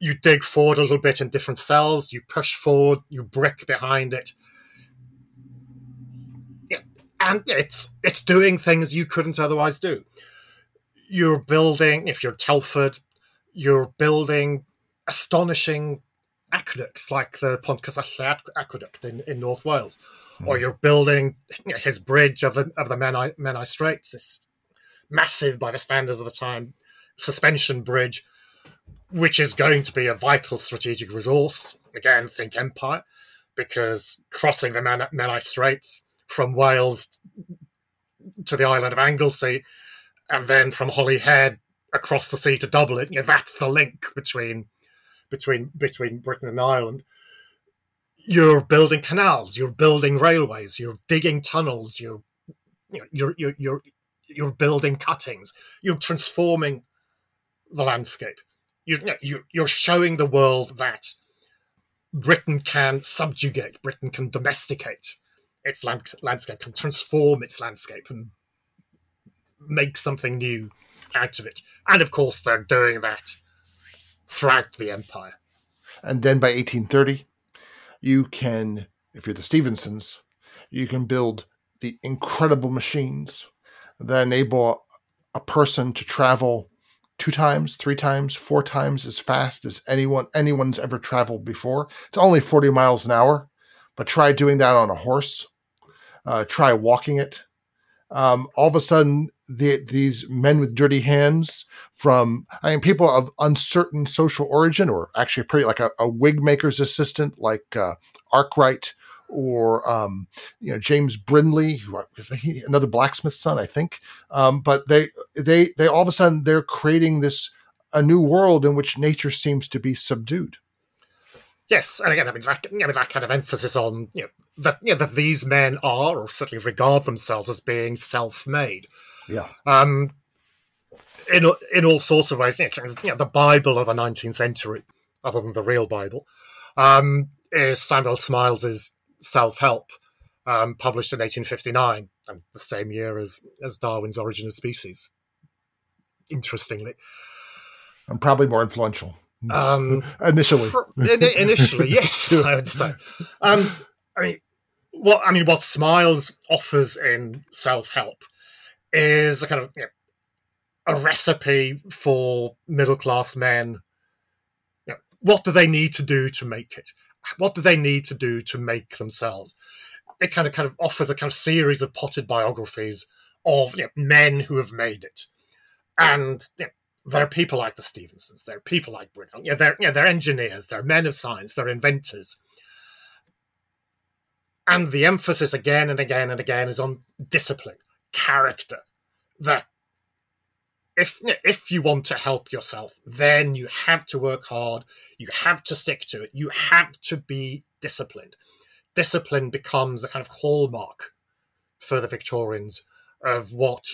You dig forward a little bit in different cells. You push forward. You brick behind it and it's it's doing things you couldn't otherwise do. You're building, if you're Telford, you're building astonishing aqueducts like the Pontcysyllte aqueduct in, in North Wales, mm. or you're building his bridge of the of the Menai, Menai Straits, this massive by the standards of the time suspension bridge, which is going to be a vital strategic resource. Again, think empire because crossing the Menai Straits from Wales to the island of Anglesey, and then from Holyhead across the sea to Dublin, you know, that's the link between between between Britain and Ireland. You're building canals, you're building railways, you're digging tunnels, you're you you're you're you're you're building cuttings, you're transforming the landscape. You're you you're showing the world that Britain can subjugate, Britain can domesticate its land, landscape, can transform its landscape and make something new out of it. And of course, they're doing that throughout the empire. And then by 1830, you can, if you're the Stephensons, you can build the incredible machines that enable a person to travel two times, three times, four times as fast as anyone anyone's ever traveled before. It's only 40 miles an hour, but try doing that on a horse. Uh, try walking it. Um, all of a sudden, the, these men with dirty hands from, I mean, people of uncertain social origin, or actually pretty like a, a wig maker's assistant like uh, Arkwright or um, you know James Brindley, who is he another blacksmith's son, I think. Um, but they they they all of a sudden they're creating this a new world in which nature seems to be subdued. Yes, and again, I mean that, you know, that kind of emphasis on you know that you know, that these men are, or certainly regard themselves as being self-made. Yeah. Um, in in all sorts of ways, you know, the Bible of the nineteenth century, other than the real Bible, um, is Samuel Smiles's Self Help, um, published in 1859, and the same year as, as Darwin's Origin of Species. Interestingly, and probably more influential. Um, initially, initially, [laughs] yes, I would say. Um, I mean, what I mean, what Smiles offers in Self Help is a kind of you know, a recipe for middle class men. You know, what do they need to do to make it? what do they need to do to make themselves? It kind of kind of offers a kind of series of potted biographies of you know, men who have made it, and you know, there are people like the Stephensons, there are people like know, they're know, they're engineers, they're men of science, they're inventors, and the emphasis again and again and again is on discipline, character. That if if you want to help yourself, then you have to work hard. You have to stick to it. You have to be disciplined. Discipline becomes a kind of hallmark for the Victorians of what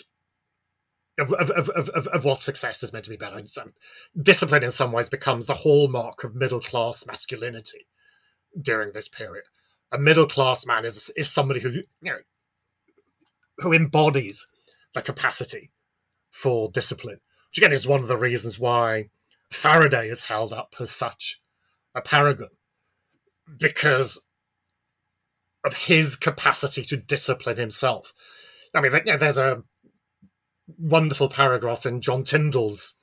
of, of, of, of, what success is meant to be better. Discipline, in some ways, becomes the hallmark of middle class masculinity during this period. A middle class man is is somebody who you know who embodies the capacity for discipline, which again is one of the reasons why Faraday is held up as such a paragon because of his capacity to discipline himself. I mean, yeah, there's a wonderful paragraph in John Tyndall's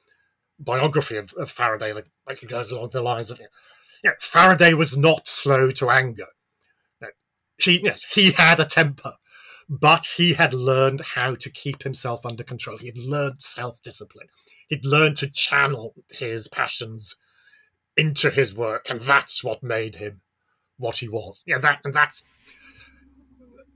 biography of, of Faraday that actually goes along the lines of, you know, Faraday was not slow to anger. he, you know, he had a temper, but he had learned how to keep himself under control. He had learned self discipline. He'd learned to channel his passions into his work, and that's what made him what he was. Yeah, that and that's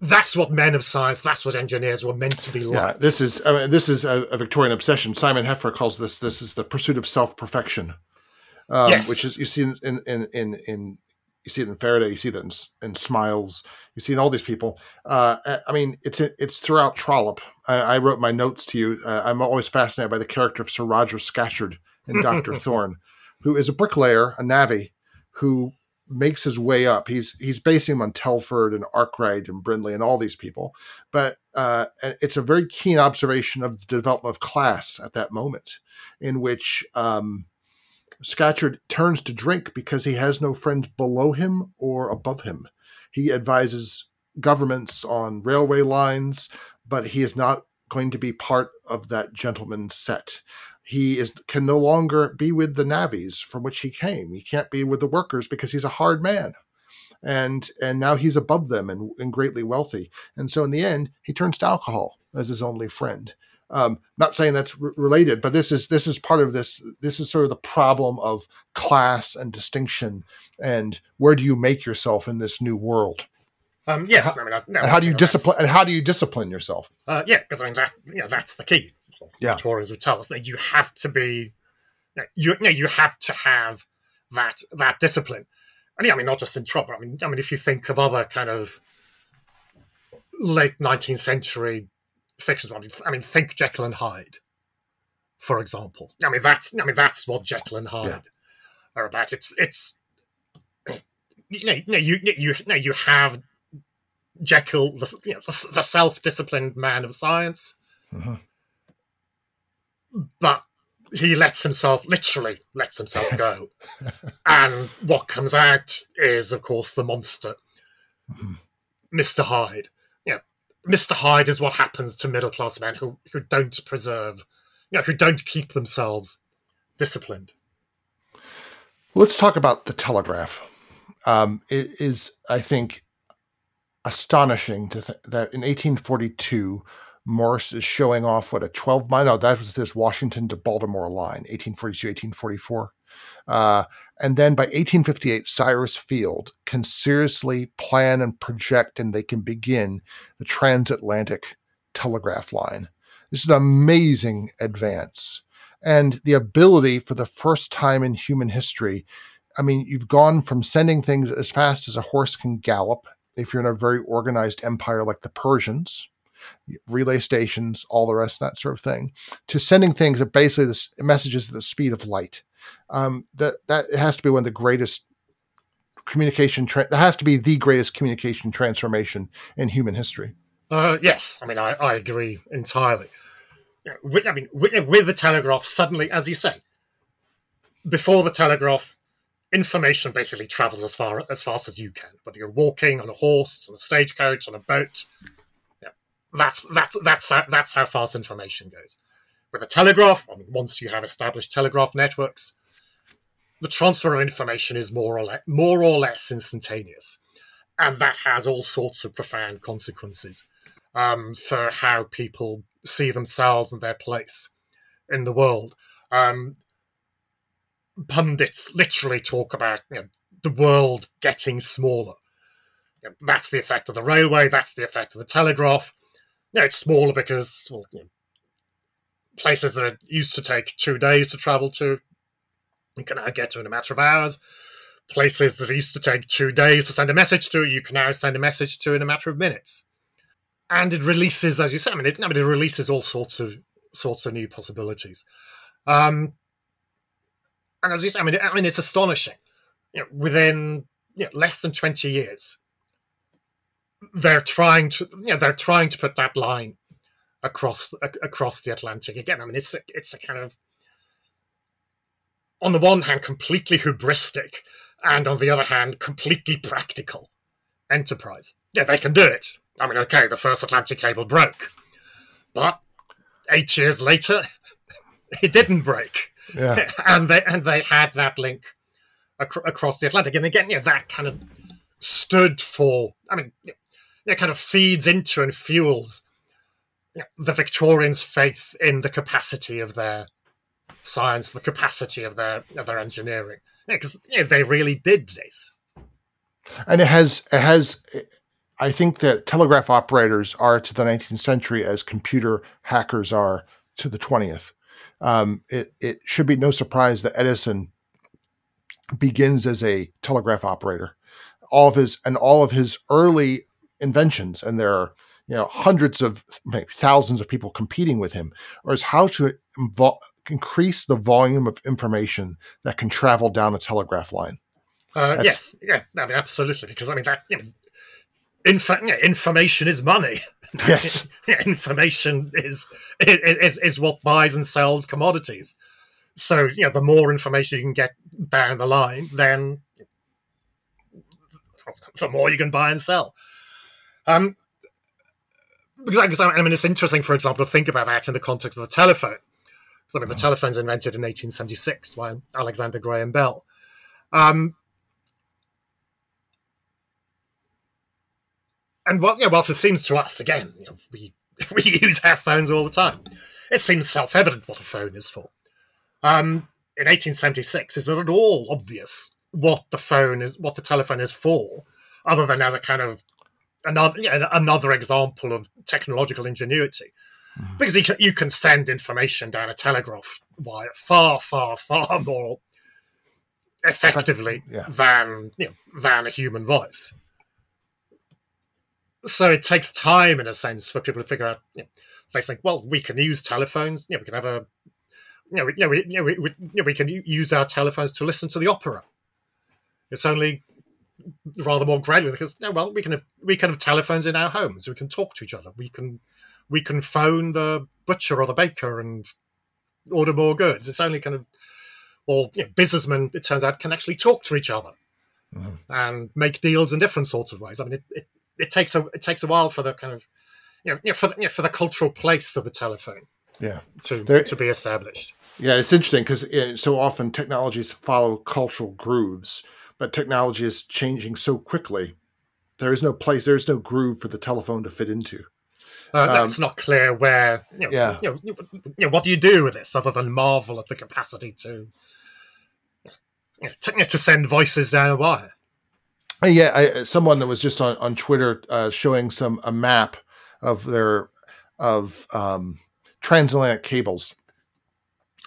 that's what men of science, that's what engineers were meant to be like. Yeah, this is I mean, this is a, a, Victorian obsession. Simon Heffer calls this this is the pursuit of self perfection, um, yes. which is you see in in in in you see it in Faraday, you see that in, in Smiles, you see in all these people. Uh, I mean, it's it's throughout Trollope. I, I wrote my notes to you. Uh, I'm always fascinated by the character of Sir Roger Scatcherd in Doctor [laughs] Thorne, who is a bricklayer, a navvy, who makes his way up. He's he's basing him on Telford and Arkwright and Brindley and all these people. But uh, it's a very keen observation of the development of class at that moment, in which um, Scatcherd turns to drink because he has no friends below him or above him. He advises governments on railway lines, but he is not going to be part of that gentleman's set. He is can no longer be with the navvies from which he came. He can't be with the workers because he's a hard man. And and now he's above them and, and greatly wealthy. And so in the end, he turns to alcohol as his only friend. Um, not saying that's r- related, but this is this is part of this. This is sort of the problem of class and distinction, and where do you make yourself in this new world? Um, yes, how, I mean, I, no, and how do you discipline? And how do you discipline yourself? Uh, yeah, because I mean that you know that's the key. Yeah. Victorians would tell us that you have to be, you know, you, you, know, you have to have that that discipline. And yeah, I mean not just in Trollope. I mean, I mean if you think of other kind of late nineteenth century fictions, I mean, I mean think Jekyll and Hyde, for example. I mean that's I mean that's what Jekyll and Hyde Yeah. are about. It's it's you know, you you you you know, you have Jekyll, the, you know, the, the self-disciplined man of science, Mhm. But he lets himself literally lets himself go, [laughs] and what comes out is, of course, the monster, Mhm. Mister Hyde. Yeah, Mister Hyde is what happens to middle-class men who who don't preserve, you know, who don't keep themselves disciplined. Let's talk about the telegraph. Um, it is, I think, astonishing to th- that in 1842, Morse is showing off what a 12 mile. No, that was this Washington to Baltimore line, 1842, 1844. Uh, and then by 1858, Cyrus Field can seriously plan and project, and they can begin the transatlantic telegraph line. This is an amazing advance. And the ability for the first time in human history I mean, you've gone from sending things as fast as a horse can gallop, if you're in a very organized empire like the Persians, relay stations, all the rest, that sort of thing, to sending things at basically the messages at the speed of light. Um, that that has to be one of the greatest communication. Tra- that has to be the greatest communication transformation in human history. Uh, yes, I mean I, I agree entirely. With, I mean with, with the telegraph, suddenly, as you say, before the telegraph, information basically travels as far as fast as you can, whether you're walking on a horse, on a stagecoach, on a boat. That's that's that's how, that's how fast information goes. With a telegraph, I mean, once you have established telegraph networks, the transfer of information is more or less more or less instantaneous, and that has all sorts of profound consequences um, for how people see themselves and their place in the world. Um, pundits literally talk about you know, the world getting smaller. You know, that's the effect of the railway. That's the effect of the telegraph. Know, it's smaller because well, you know, places that used to take two days to travel to, you can now get to in a matter of hours. Places that used to take two days to send a message to, you can now send a message to in a matter of minutes. And it releases, as you said, I mean, it, I mean, it releases all sorts of sorts of new possibilities. Um, and as you say, I mean, I mean, it's astonishing. You know, within you know, less than twenty years, they're trying to, you know, they're trying to put that line across across the Atlantic again. I mean, it's a, it's a kind of, on the one hand, completely hubristic, and on the other hand, completely practical enterprise. Yeah, they can do it. I mean, okay, the first Atlantic cable broke, but eight years later, [laughs] it didn't break Yeah. [laughs] and they and they had that link ac- across the Atlantic, and again, yeah, that kind of stood for. I mean, it kind of feeds into and fuels the Victorians' faith in the capacity of their science, the capacity of their of their engineering, because yeah, they really did this. and it has it has i think that telegraph operators are to the 19th century as computer hackers are to the 20th um, it, it should be no surprise that edison begins as a telegraph operator. All of his and all of his early inventions and there are you know hundreds of maybe thousands of people competing with him or is how to invo- increase the volume of information that can travel down a telegraph line Uh, yes, yeah, mean, absolutely, because I mean that you know, inf- yeah, information is money. [laughs] yes [laughs] information is, is is what buys and sells commodities. So you know, the more information you can get down the line, then the more you can buy and sell. Um, because, I mean, it's interesting, for example, to think about that in the context of the telephone. I mean, the telephone's invented in 1876 by Alexander Graham Bell. Um, and what, yeah, whilst it seems to us, again, you know, we [laughs] we use our phones all the time. it seems self-evident what a phone is for. Um, in 1876, it's not at all obvious what the phone is, what the telephone is for, other than as a kind of another another example of technological ingenuity. Mm-hmm. Because you can, you can send information down a telegraph wire far, far, far [laughs] more effectively yeah. than you know, than a human voice. So it takes time, in a sense, for people to figure out. You know, they think, well, we can use telephones. You know, we can have a, you know, we, you know, we, you know, we, we, you know, we can use our telephones to listen to the opera. It's only rather more gradual because, well, we can have we can have telephones in our homes. We can talk to each other. We can we can phone the butcher or the baker and order more goods. It's only kind of or you know, businessmen, it turns out, can actually talk to each other mm-hmm. and make deals in different sorts of ways. I mean, it, it, it, takes a it takes a while for the kind of you know, you know for the, you know, for the cultural place of the telephone, yeah, to there, to be established. Yeah, it's interesting because so often technologies follow cultural grooves, but technology is changing so quickly. There is no place, there is no groove for the telephone to fit into. Uh, um, it's not clear where. You know, yeah. You know, you know, what do you do with this other than marvel at the capacity to to, to send voices down a wire. Uh, yeah, I, someone that was just on on Twitter uh, showing some a map of their of um, transatlantic cables,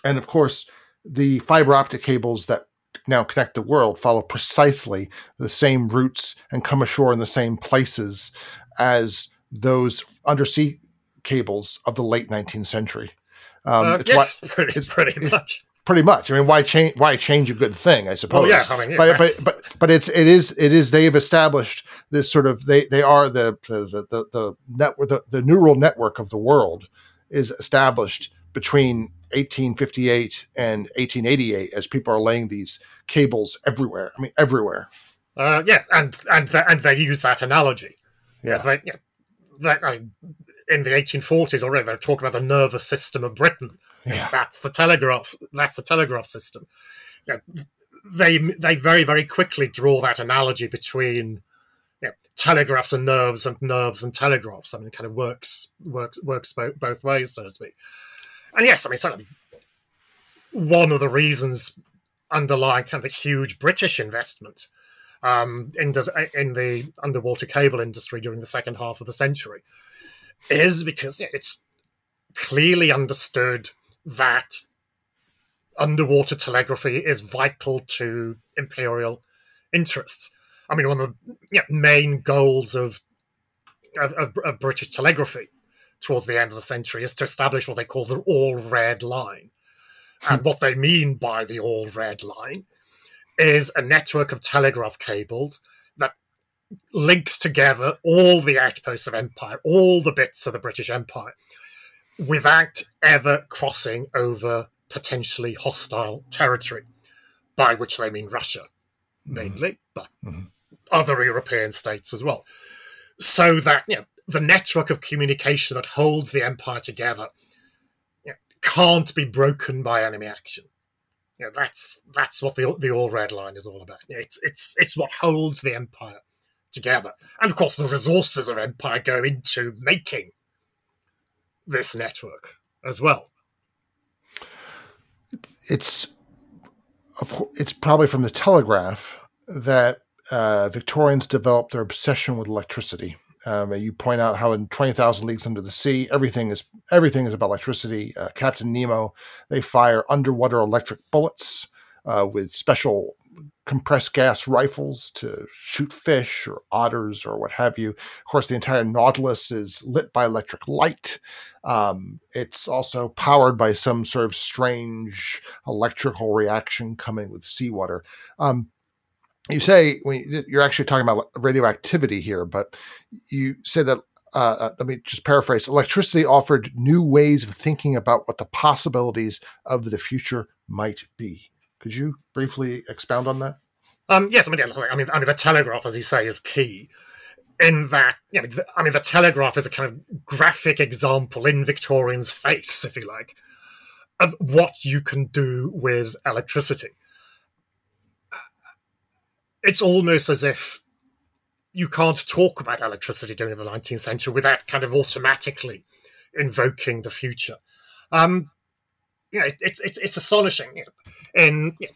and of course the fiber optic cables that now connect the world follow precisely the same routes and come ashore in the same places as those undersea cables of the late 19th century. Um, uh, it's yes, why, [laughs] pretty, it's, pretty much pretty much. I mean, why change? Why change a good thing? I suppose. Well, yeah, I mean, yeah, but, but but but it's it is it is they've established this sort of they they are the the the, the network the, the neural network of the world is established between 1858 and 1888 as people are laying these cables everywhere. I mean, everywhere. Uh, yeah, and and and they use that analogy. Yeah, they, yeah that I mean, in the 1840s already they're talking about the nervous system of Britain yeah. That's the telegraph. That's the telegraph system. Yeah, they they very very quickly draw that analogy between know, telegraphs and nerves and nerves and telegraphs. I mean, it kind of works works works both, both ways, so to speak. And yes, I mean, certainly one of the reasons underlying kind of the huge British investment um, in the in the underwater cable industry during the second half of the century is because it's clearly understood that underwater telegraphy is vital to imperial interests. I mean, one of the you know, main goals of, of, of, of British telegraphy towards the end of the century is to establish what they call the all red line. And what they mean by the all red line is a network of telegraph cables that links together all the outposts of empire, all the bits of the British Empire, without ever crossing over potentially hostile territory, by which they mean Russia mainly, mm-hmm. but mm-hmm. other European states as well. So that you know, the network of communication that holds the empire together you know, can't be broken by enemy action. You know, that's that's what the the all red line is all about. It's it's it's what holds the empire together, and of course the resources of empire go into making this network as well. It's it's probably from the Telegraph that uh, Victorians developed their obsession with electricity. Um, you point out how in Twenty Thousand Leagues Under the Sea, everything is everything is about electricity. Uh, Captain Nemo, they fire underwater electric bullets uh, with special compressed gas rifles to shoot fish or otters or what have you. Of course, the entire Nautilus is lit by electric light. Um, it's also powered by some sort of strange electrical reaction coming with seawater. Um, you say when you're actually talking about radioactivity here, but you say that. Uh, uh, let me just paraphrase. Electricity offered new ways of thinking about what the possibilities of the future might be. Could you briefly expound on that? Um, yes, I mean, I mean, I mean, the telegraph, as you say, is key in that. You know, I mean, the telegraph is a kind of graphic example in Victorian's face, if you like, of what you can do with electricity. It's almost as if you can't talk about electricity during the 19th century without kind of automatically invoking the future. Um, you know, it, it's it's it's astonishing. You know, in you know,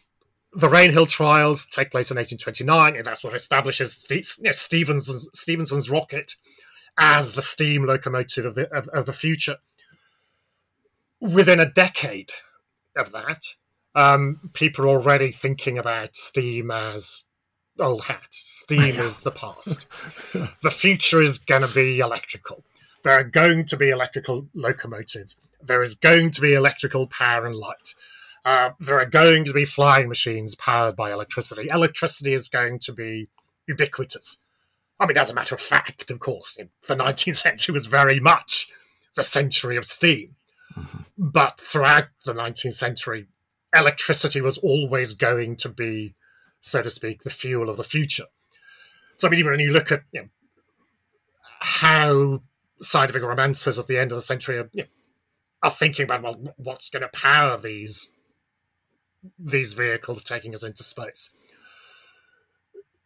the Rainhill trials take place in 1829, and that's what establishes Stephenson's, Stephenson's rocket as the steam locomotive of the of, of the future. Within a decade of that, um, people are already thinking about steam as old hat. Steam is the past. the future is going to be electrical. There are going to be electrical locomotives. There is going to be electrical power and light. Uh, there are going to be flying machines powered by electricity. Electricity is going to be ubiquitous. I mean, as a matter of fact, of course, the 19th century was very much the century of steam. Mm-hmm. But throughout the 19th century, electricity was always going to be, so to speak, the fuel of the future. So, I mean, even when you look at you know, how scientific romancers at the end of the century are, you know, are thinking about, well, what's going to power these these vehicles taking us into space,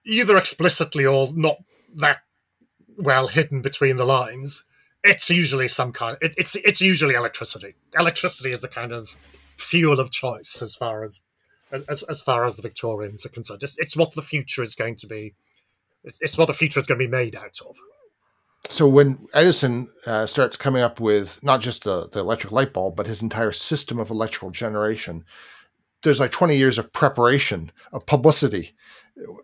either explicitly or not that well hidden between the lines, it's usually some kind. It, it's it's usually electricity. Electricity is the kind of fuel of choice as far as as, as far as the Victorians are concerned. It's, it's what the future is going to be. It's what the future is going to be made out of. So when Edison uh, starts coming up with not just the, the electric light bulb, but his entire system of electrical generation, there's like 20 years of preparation, of publicity,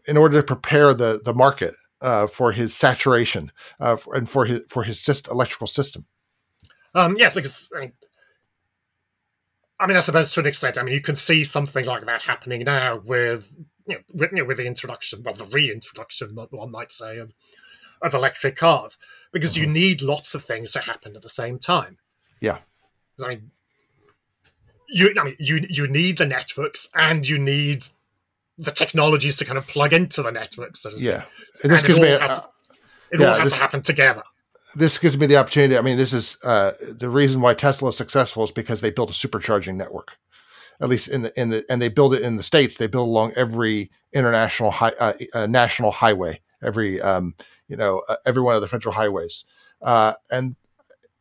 in order to prepare the the market uh, for his saturation uh, and for his for his system, electrical system. Um, yes, because I mean, I mean, I suppose to an extent, I mean, you can see something like that happening now with you know, with, you know, with the introduction, well, the reintroduction, one might say, of of electric cars, because mm-hmm. you need lots of things to happen at the same time. Yeah, I mean, you, I mean, you you need the networks and you need the technologies to kind of plug into the networks. So yeah, and this gives it me a, it yeah, all has this, to happen together. This gives me the opportunity. I mean, this is uh, the reason why Tesla is successful is because they built a supercharging network. At least in the in the and they build it in the states. They build along every international high, uh, uh, national highway, every um, you know uh, every one of the federal highways, uh, and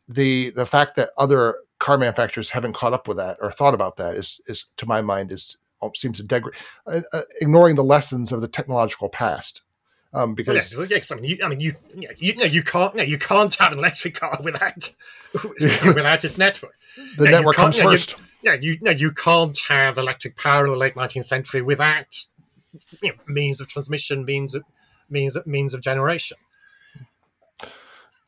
the the fact that other car manufacturers haven't caught up with that or thought about that is is to my mind is seems to degrade, uh, ignoring the lessons of the technological past. Um, because yeah, yes, I mean, you, I mean, you, you, know, you can't, you, you can't have an electric car without [laughs] without its network. The network comes first. Yeah, you, you, you can't have electric power in the late 19th century without you know, means of transmission, means of means of, means of generation,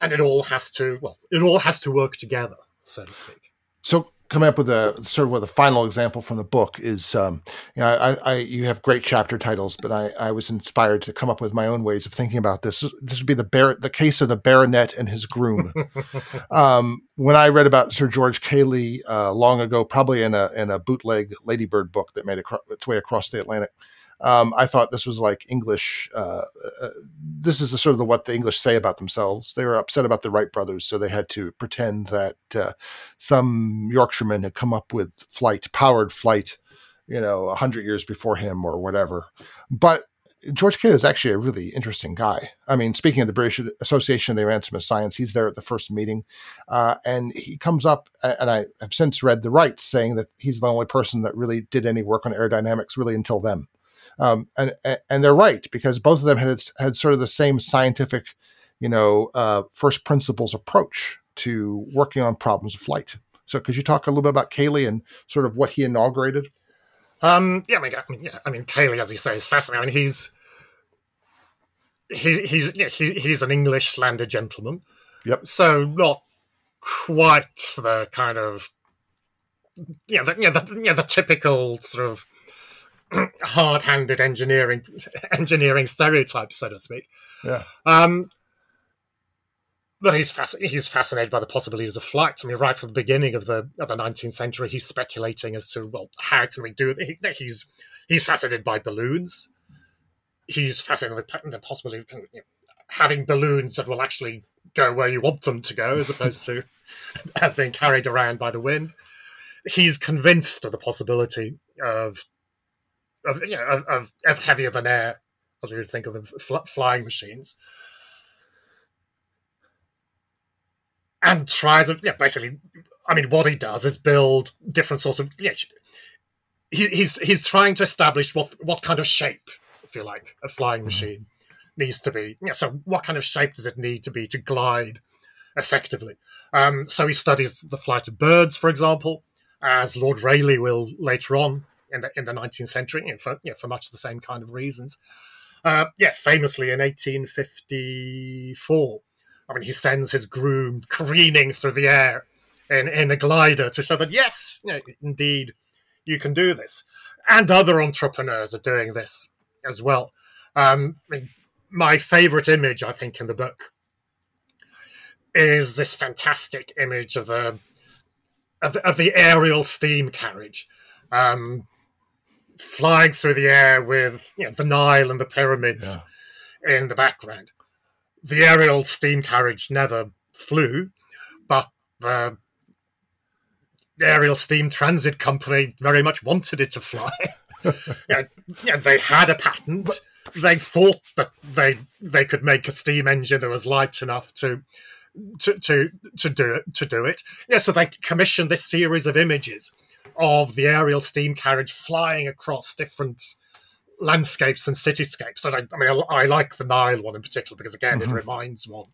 and it all has to well, it all has to work together, so to speak. So coming up with a sort of with a final example from the book is um, you know I, I, you have great chapter titles but I, I was inspired to come up with my own ways of thinking about this. This would be the bar- the case of the baronet and his groom. [laughs] Um, when I read about Sir George Cayley uh, long ago probably in a in a bootleg Ladybird book that made its way across the Atlantic um, I thought this was like English. Uh, uh, this is the, sort of the, what the English say about themselves. They were upset about the Wright brothers, so they had to pretend that uh, some Yorkshireman had come up with flight, powered flight, you know, a hundred years before him or whatever. But George Cayley is actually a really interesting guy. I mean, speaking of the British Association of the Advancement of Science, he's there at the first meeting, uh, and he comes up, and I have since read the Wrights saying that he's the only person that really did any work on aerodynamics really until them. Um, and and they're right because both of them had had sort of the same scientific, you know, uh, first principles approach to working on problems of flight. So, could you talk a little bit about Cayley and sort of what he inaugurated? Um, yeah, I mean, I mean, yeah, I mean, Cayley, as you say, is fascinating. I mean, he's he, he's yeah, he, he's an English landed gentleman. Yep. So not quite the kind of yeah, the, yeah, the, yeah, the typical sort of [clears throat] hard-handed engineering [laughs] engineering stereotypes, so to speak. Yeah. Um, but he's fasc- he's fascinated by the possibilities of flight. I mean, right from the beginning of the of the 19th century, he's speculating as to well, how can we do it? He, he's he's fascinated by balloons. He's fascinated with the possibility of you know, having balloons that will actually go where you want them to go, as opposed to [laughs] as being carried around by the wind. He's convinced of the possibility of of you know of, of, of heavier than air, as we would think of the fl- flying machines, and tries of yeah basically I mean, what he does is build different sorts of. Yeah, he, he's he's trying to establish what what kind of shape, if you like, a flying Mm-hmm. machine needs to be. Yeah, so what kind of shape does it need to be to glide effectively? Um, so he studies the flight of birds, for example, as Lord Rayleigh will later on in the in the 19th century, for you know, for much the same kind of reasons. Uh, yeah, famously in 1854, I mean, he sends his groom careening through the air in, in a glider to show that yes, you know, indeed, you can do this. And other entrepreneurs are doing this as well. Um, my favorite image, I think, in the book is this fantastic image of the of the, of the aerial steam carriage. Um, flying through the air with you know, the Nile and the pyramids in the background. The aerial steam carriage never flew, but the aerial steam transit company very much wanted it to fly. [laughs] yeah, yeah, they had a patent. They thought that they they could make a steam engine that was light enough to to to to do it to do it. Yeah, so they commissioned this series of images of the aerial steam carriage flying across different landscapes and cityscapes. And I, I mean, I, I, like the Nile one in particular because again, mm-hmm. it reminds one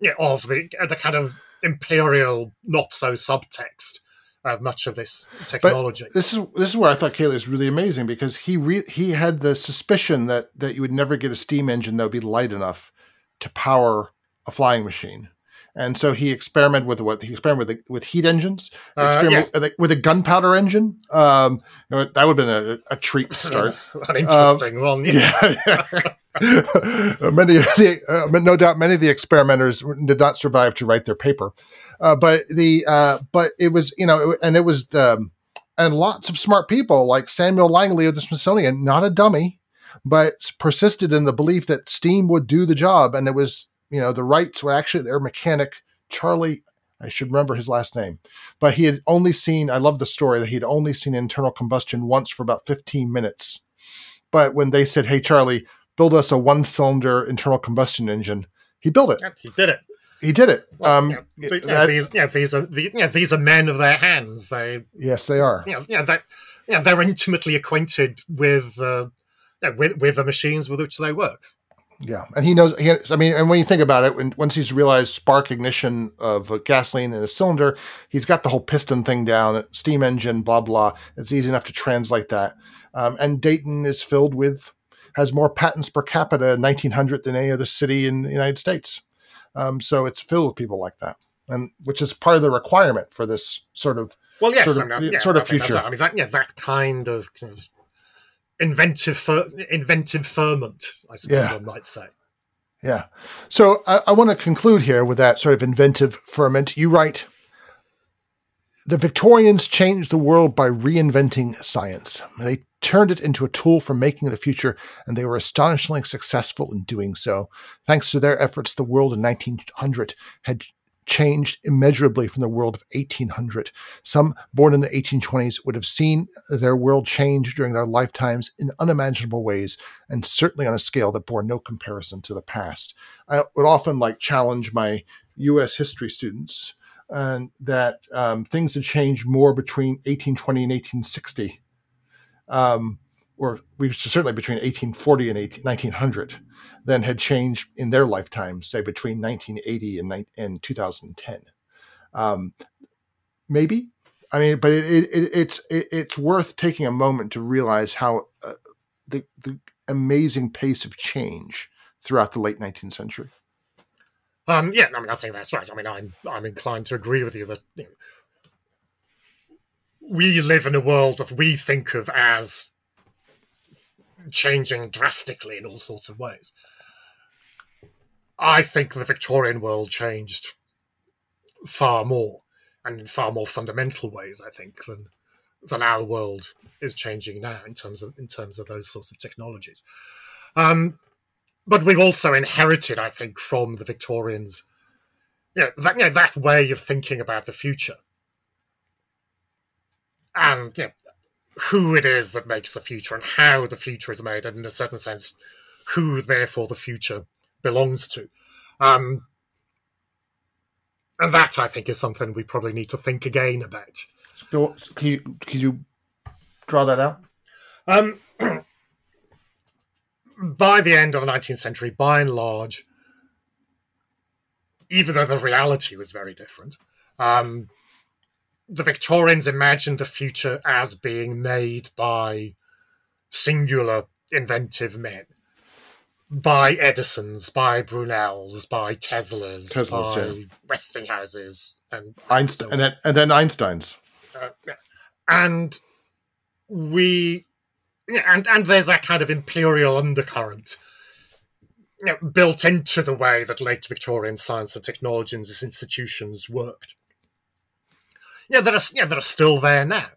yeah, of the the kind of imperial, not so subtext of much of this technology. But this is this is where I thought Cayley is really amazing because he re- he had the suspicion that that you would never get a steam engine that would be light enough to power a flying machine. And so he experimented with what he experimented with, with heat engines, uh, yeah. with, with, a gunpowder engine. Um, that would have been a, a treat to [laughs] start. An interesting um, one. Yeah. yeah, yeah. [laughs] many, the, uh, no doubt, many of the experimenters did not survive to write their paper. Uh, but the uh, but it was you know, and it was the and lots of smart people like Samuel Langley of the Smithsonian, not a dummy, but persisted in the belief that steam would do the job, and it was you know, the Wrights were actually their mechanic, Charlie. I should remember his last name, but he had only seen. I love the story that he'd only seen internal combustion once for about 15 minutes. But when they said, "Hey, Charlie, build us a one-cylinder internal combustion engine," he built it. He did it. He did it. Well, um, yeah, these, yeah, these are the, yeah, these are men of their hands. They yes, they are. Yeah, yeah, yeah, they're intimately acquainted with uh, with with the machines with which they work. Yeah, and he knows. He, I mean, and when you think about it, when once he's realized spark ignition of gasoline in a cylinder, he's got the whole piston thing down, steam engine, blah blah. It's easy enough to translate that. Um, and Dayton is filled with has more patents per capita in 1900 than any other city in the United States. Um, so it's filled with people like that, and which is part of the requirement for this sort of well, yes, sort of, I mean, yeah, sort of I mean, future. I mean, that, yeah, that kind of, kind of inventive fer- inventive ferment, I suppose Yeah. one might say. Yeah. So I, I want to conclude here with that sort of inventive ferment. You write The Victorians changed the world by reinventing science. They turned it into a tool for making the future, and they were astonishingly successful in doing so. Thanks to their efforts, the world in 1900 had changed immeasurably from the world of 1800. Some born in the 1820s would have seen their world change during their lifetimes in unimaginable ways, and certainly on a scale that bore no comparison to the past. I would often like challenge my U.S. history students and that um, things had changed more between 1820 and 1860, um, or we certainly between 1840 and 18, 1900, than had changed in their lifetime, say between 1980 and, and 2010. Um, maybe, I mean, but it, it, it, it's it, it's worth taking a moment to realize how uh, the the amazing pace of change throughout the late 19th century. Um, yeah, I mean, I think that's right. I mean, I'm I'm inclined to agree with you that you know, we live in a world that we think of as changing drastically in all sorts of ways. I think the Victorian world changed far more and in far more fundamental ways. I think than than our world is changing now in terms of in terms of those sorts of technologies. Um, but we've also inherited, I think, from the Victorians, you know, that, you know, that way of thinking about the future. And you know, who it is that makes the future and how the future is made, and in a certain sense, who therefore the future belongs to. Um, and that I think is something we probably need to think again about. So, can you can you draw that out? Um, [clears throat] by the end of the 19th century, by and large, even though the reality was very different, um, the Victorians imagined the future as being made by singular inventive men. By Edisons, by Brunels, by Teslas, Teslas, by yeah. Westinghouses, and Einstein, and then and then Einstein's. uh, and we and and there's that kind of imperial undercurrent you know, built into the way that late Victorian science and technology and its institutions worked. Yeah, that are yeah, that are still there now.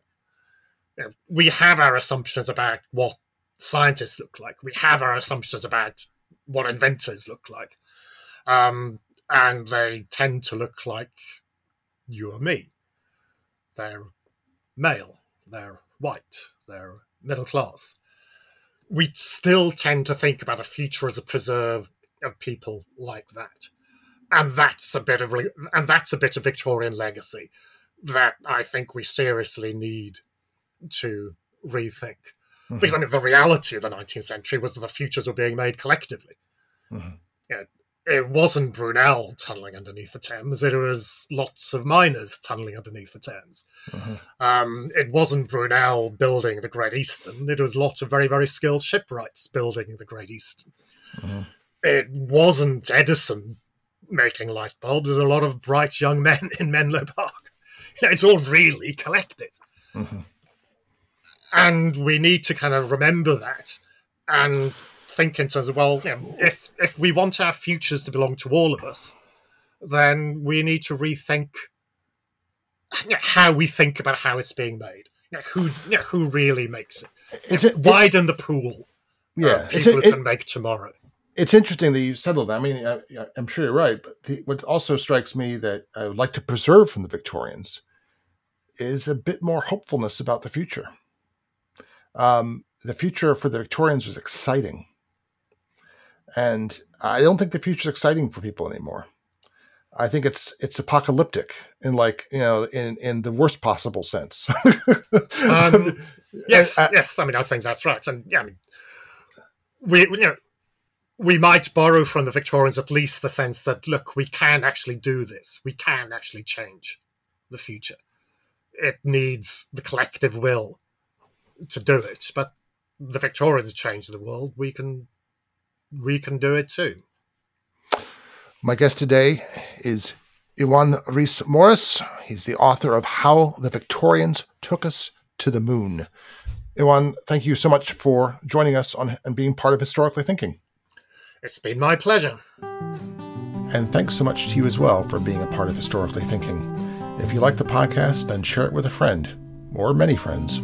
You know, we have our assumptions about what scientists look like. We have our assumptions about what inventors look like, um, and they tend to look like you or me. They're male, they're white, they're middle class. We still tend to think about a future as a preserve of people like that, and that's a bit of and that's a bit of Victorian legacy that I think we seriously need to rethink. Mhm. Because I mean, the reality of the 19th century was that the futures were being made collectively. Mhm. You know, it wasn't Brunel tunneling underneath the Thames; it was lots of miners tunneling underneath the Thames. Mhm. Um, it wasn't Brunel building the Great Eastern; it was lots of very, very skilled shipwrights building the Great Eastern. Mhm. It wasn't Edison making light bulbs; there's a lot of bright young men [laughs] in Menlo Park. [laughs] It's all really collective Mhm. and we need to kind of remember that and think in terms of well you know, if if we want our futures to belong to all of us then we need to rethink you know, how we think about how it's being made you know, who you know, who really makes it It's it, widen the pool yeah. of It's people it, who can make tomorrow it's interesting that you settled. that. I mean, I, I'm sure you're right, but the, what also strikes me that I would like to preserve from the Victorians is a bit more hopefulness about the future. Um, the future for the Victorians was exciting, and I don't think the future is exciting for people anymore. I think it's it's apocalyptic in like you know in in the worst possible sense. [laughs] Um, [laughs] yes I- yes i mean i think that's right and yeah i mean we you know we might borrow from the victorians at least the sense that look we can actually do this we can actually change the future it needs the collective will to do it but the victorians changed the world we can we can do it too My guest today is Iwan Rhys Morus. He's the author of How the Victorians Took Us to the Moon. Iwan, thank you so much for joining us on and being part of Historically Thinking. it's been my pleasure And thanks so much to you as well for being a part of Historically Thinking. If you like the podcast, then share it with a friend, or many friends.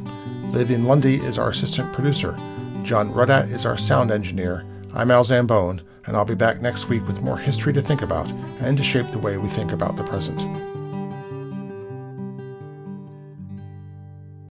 Vivian Lundy is our assistant producer. John Rudat is our sound engineer. I'm Al Zambone, and I'll be back next week with more history to think about and to shape the way we think about the present.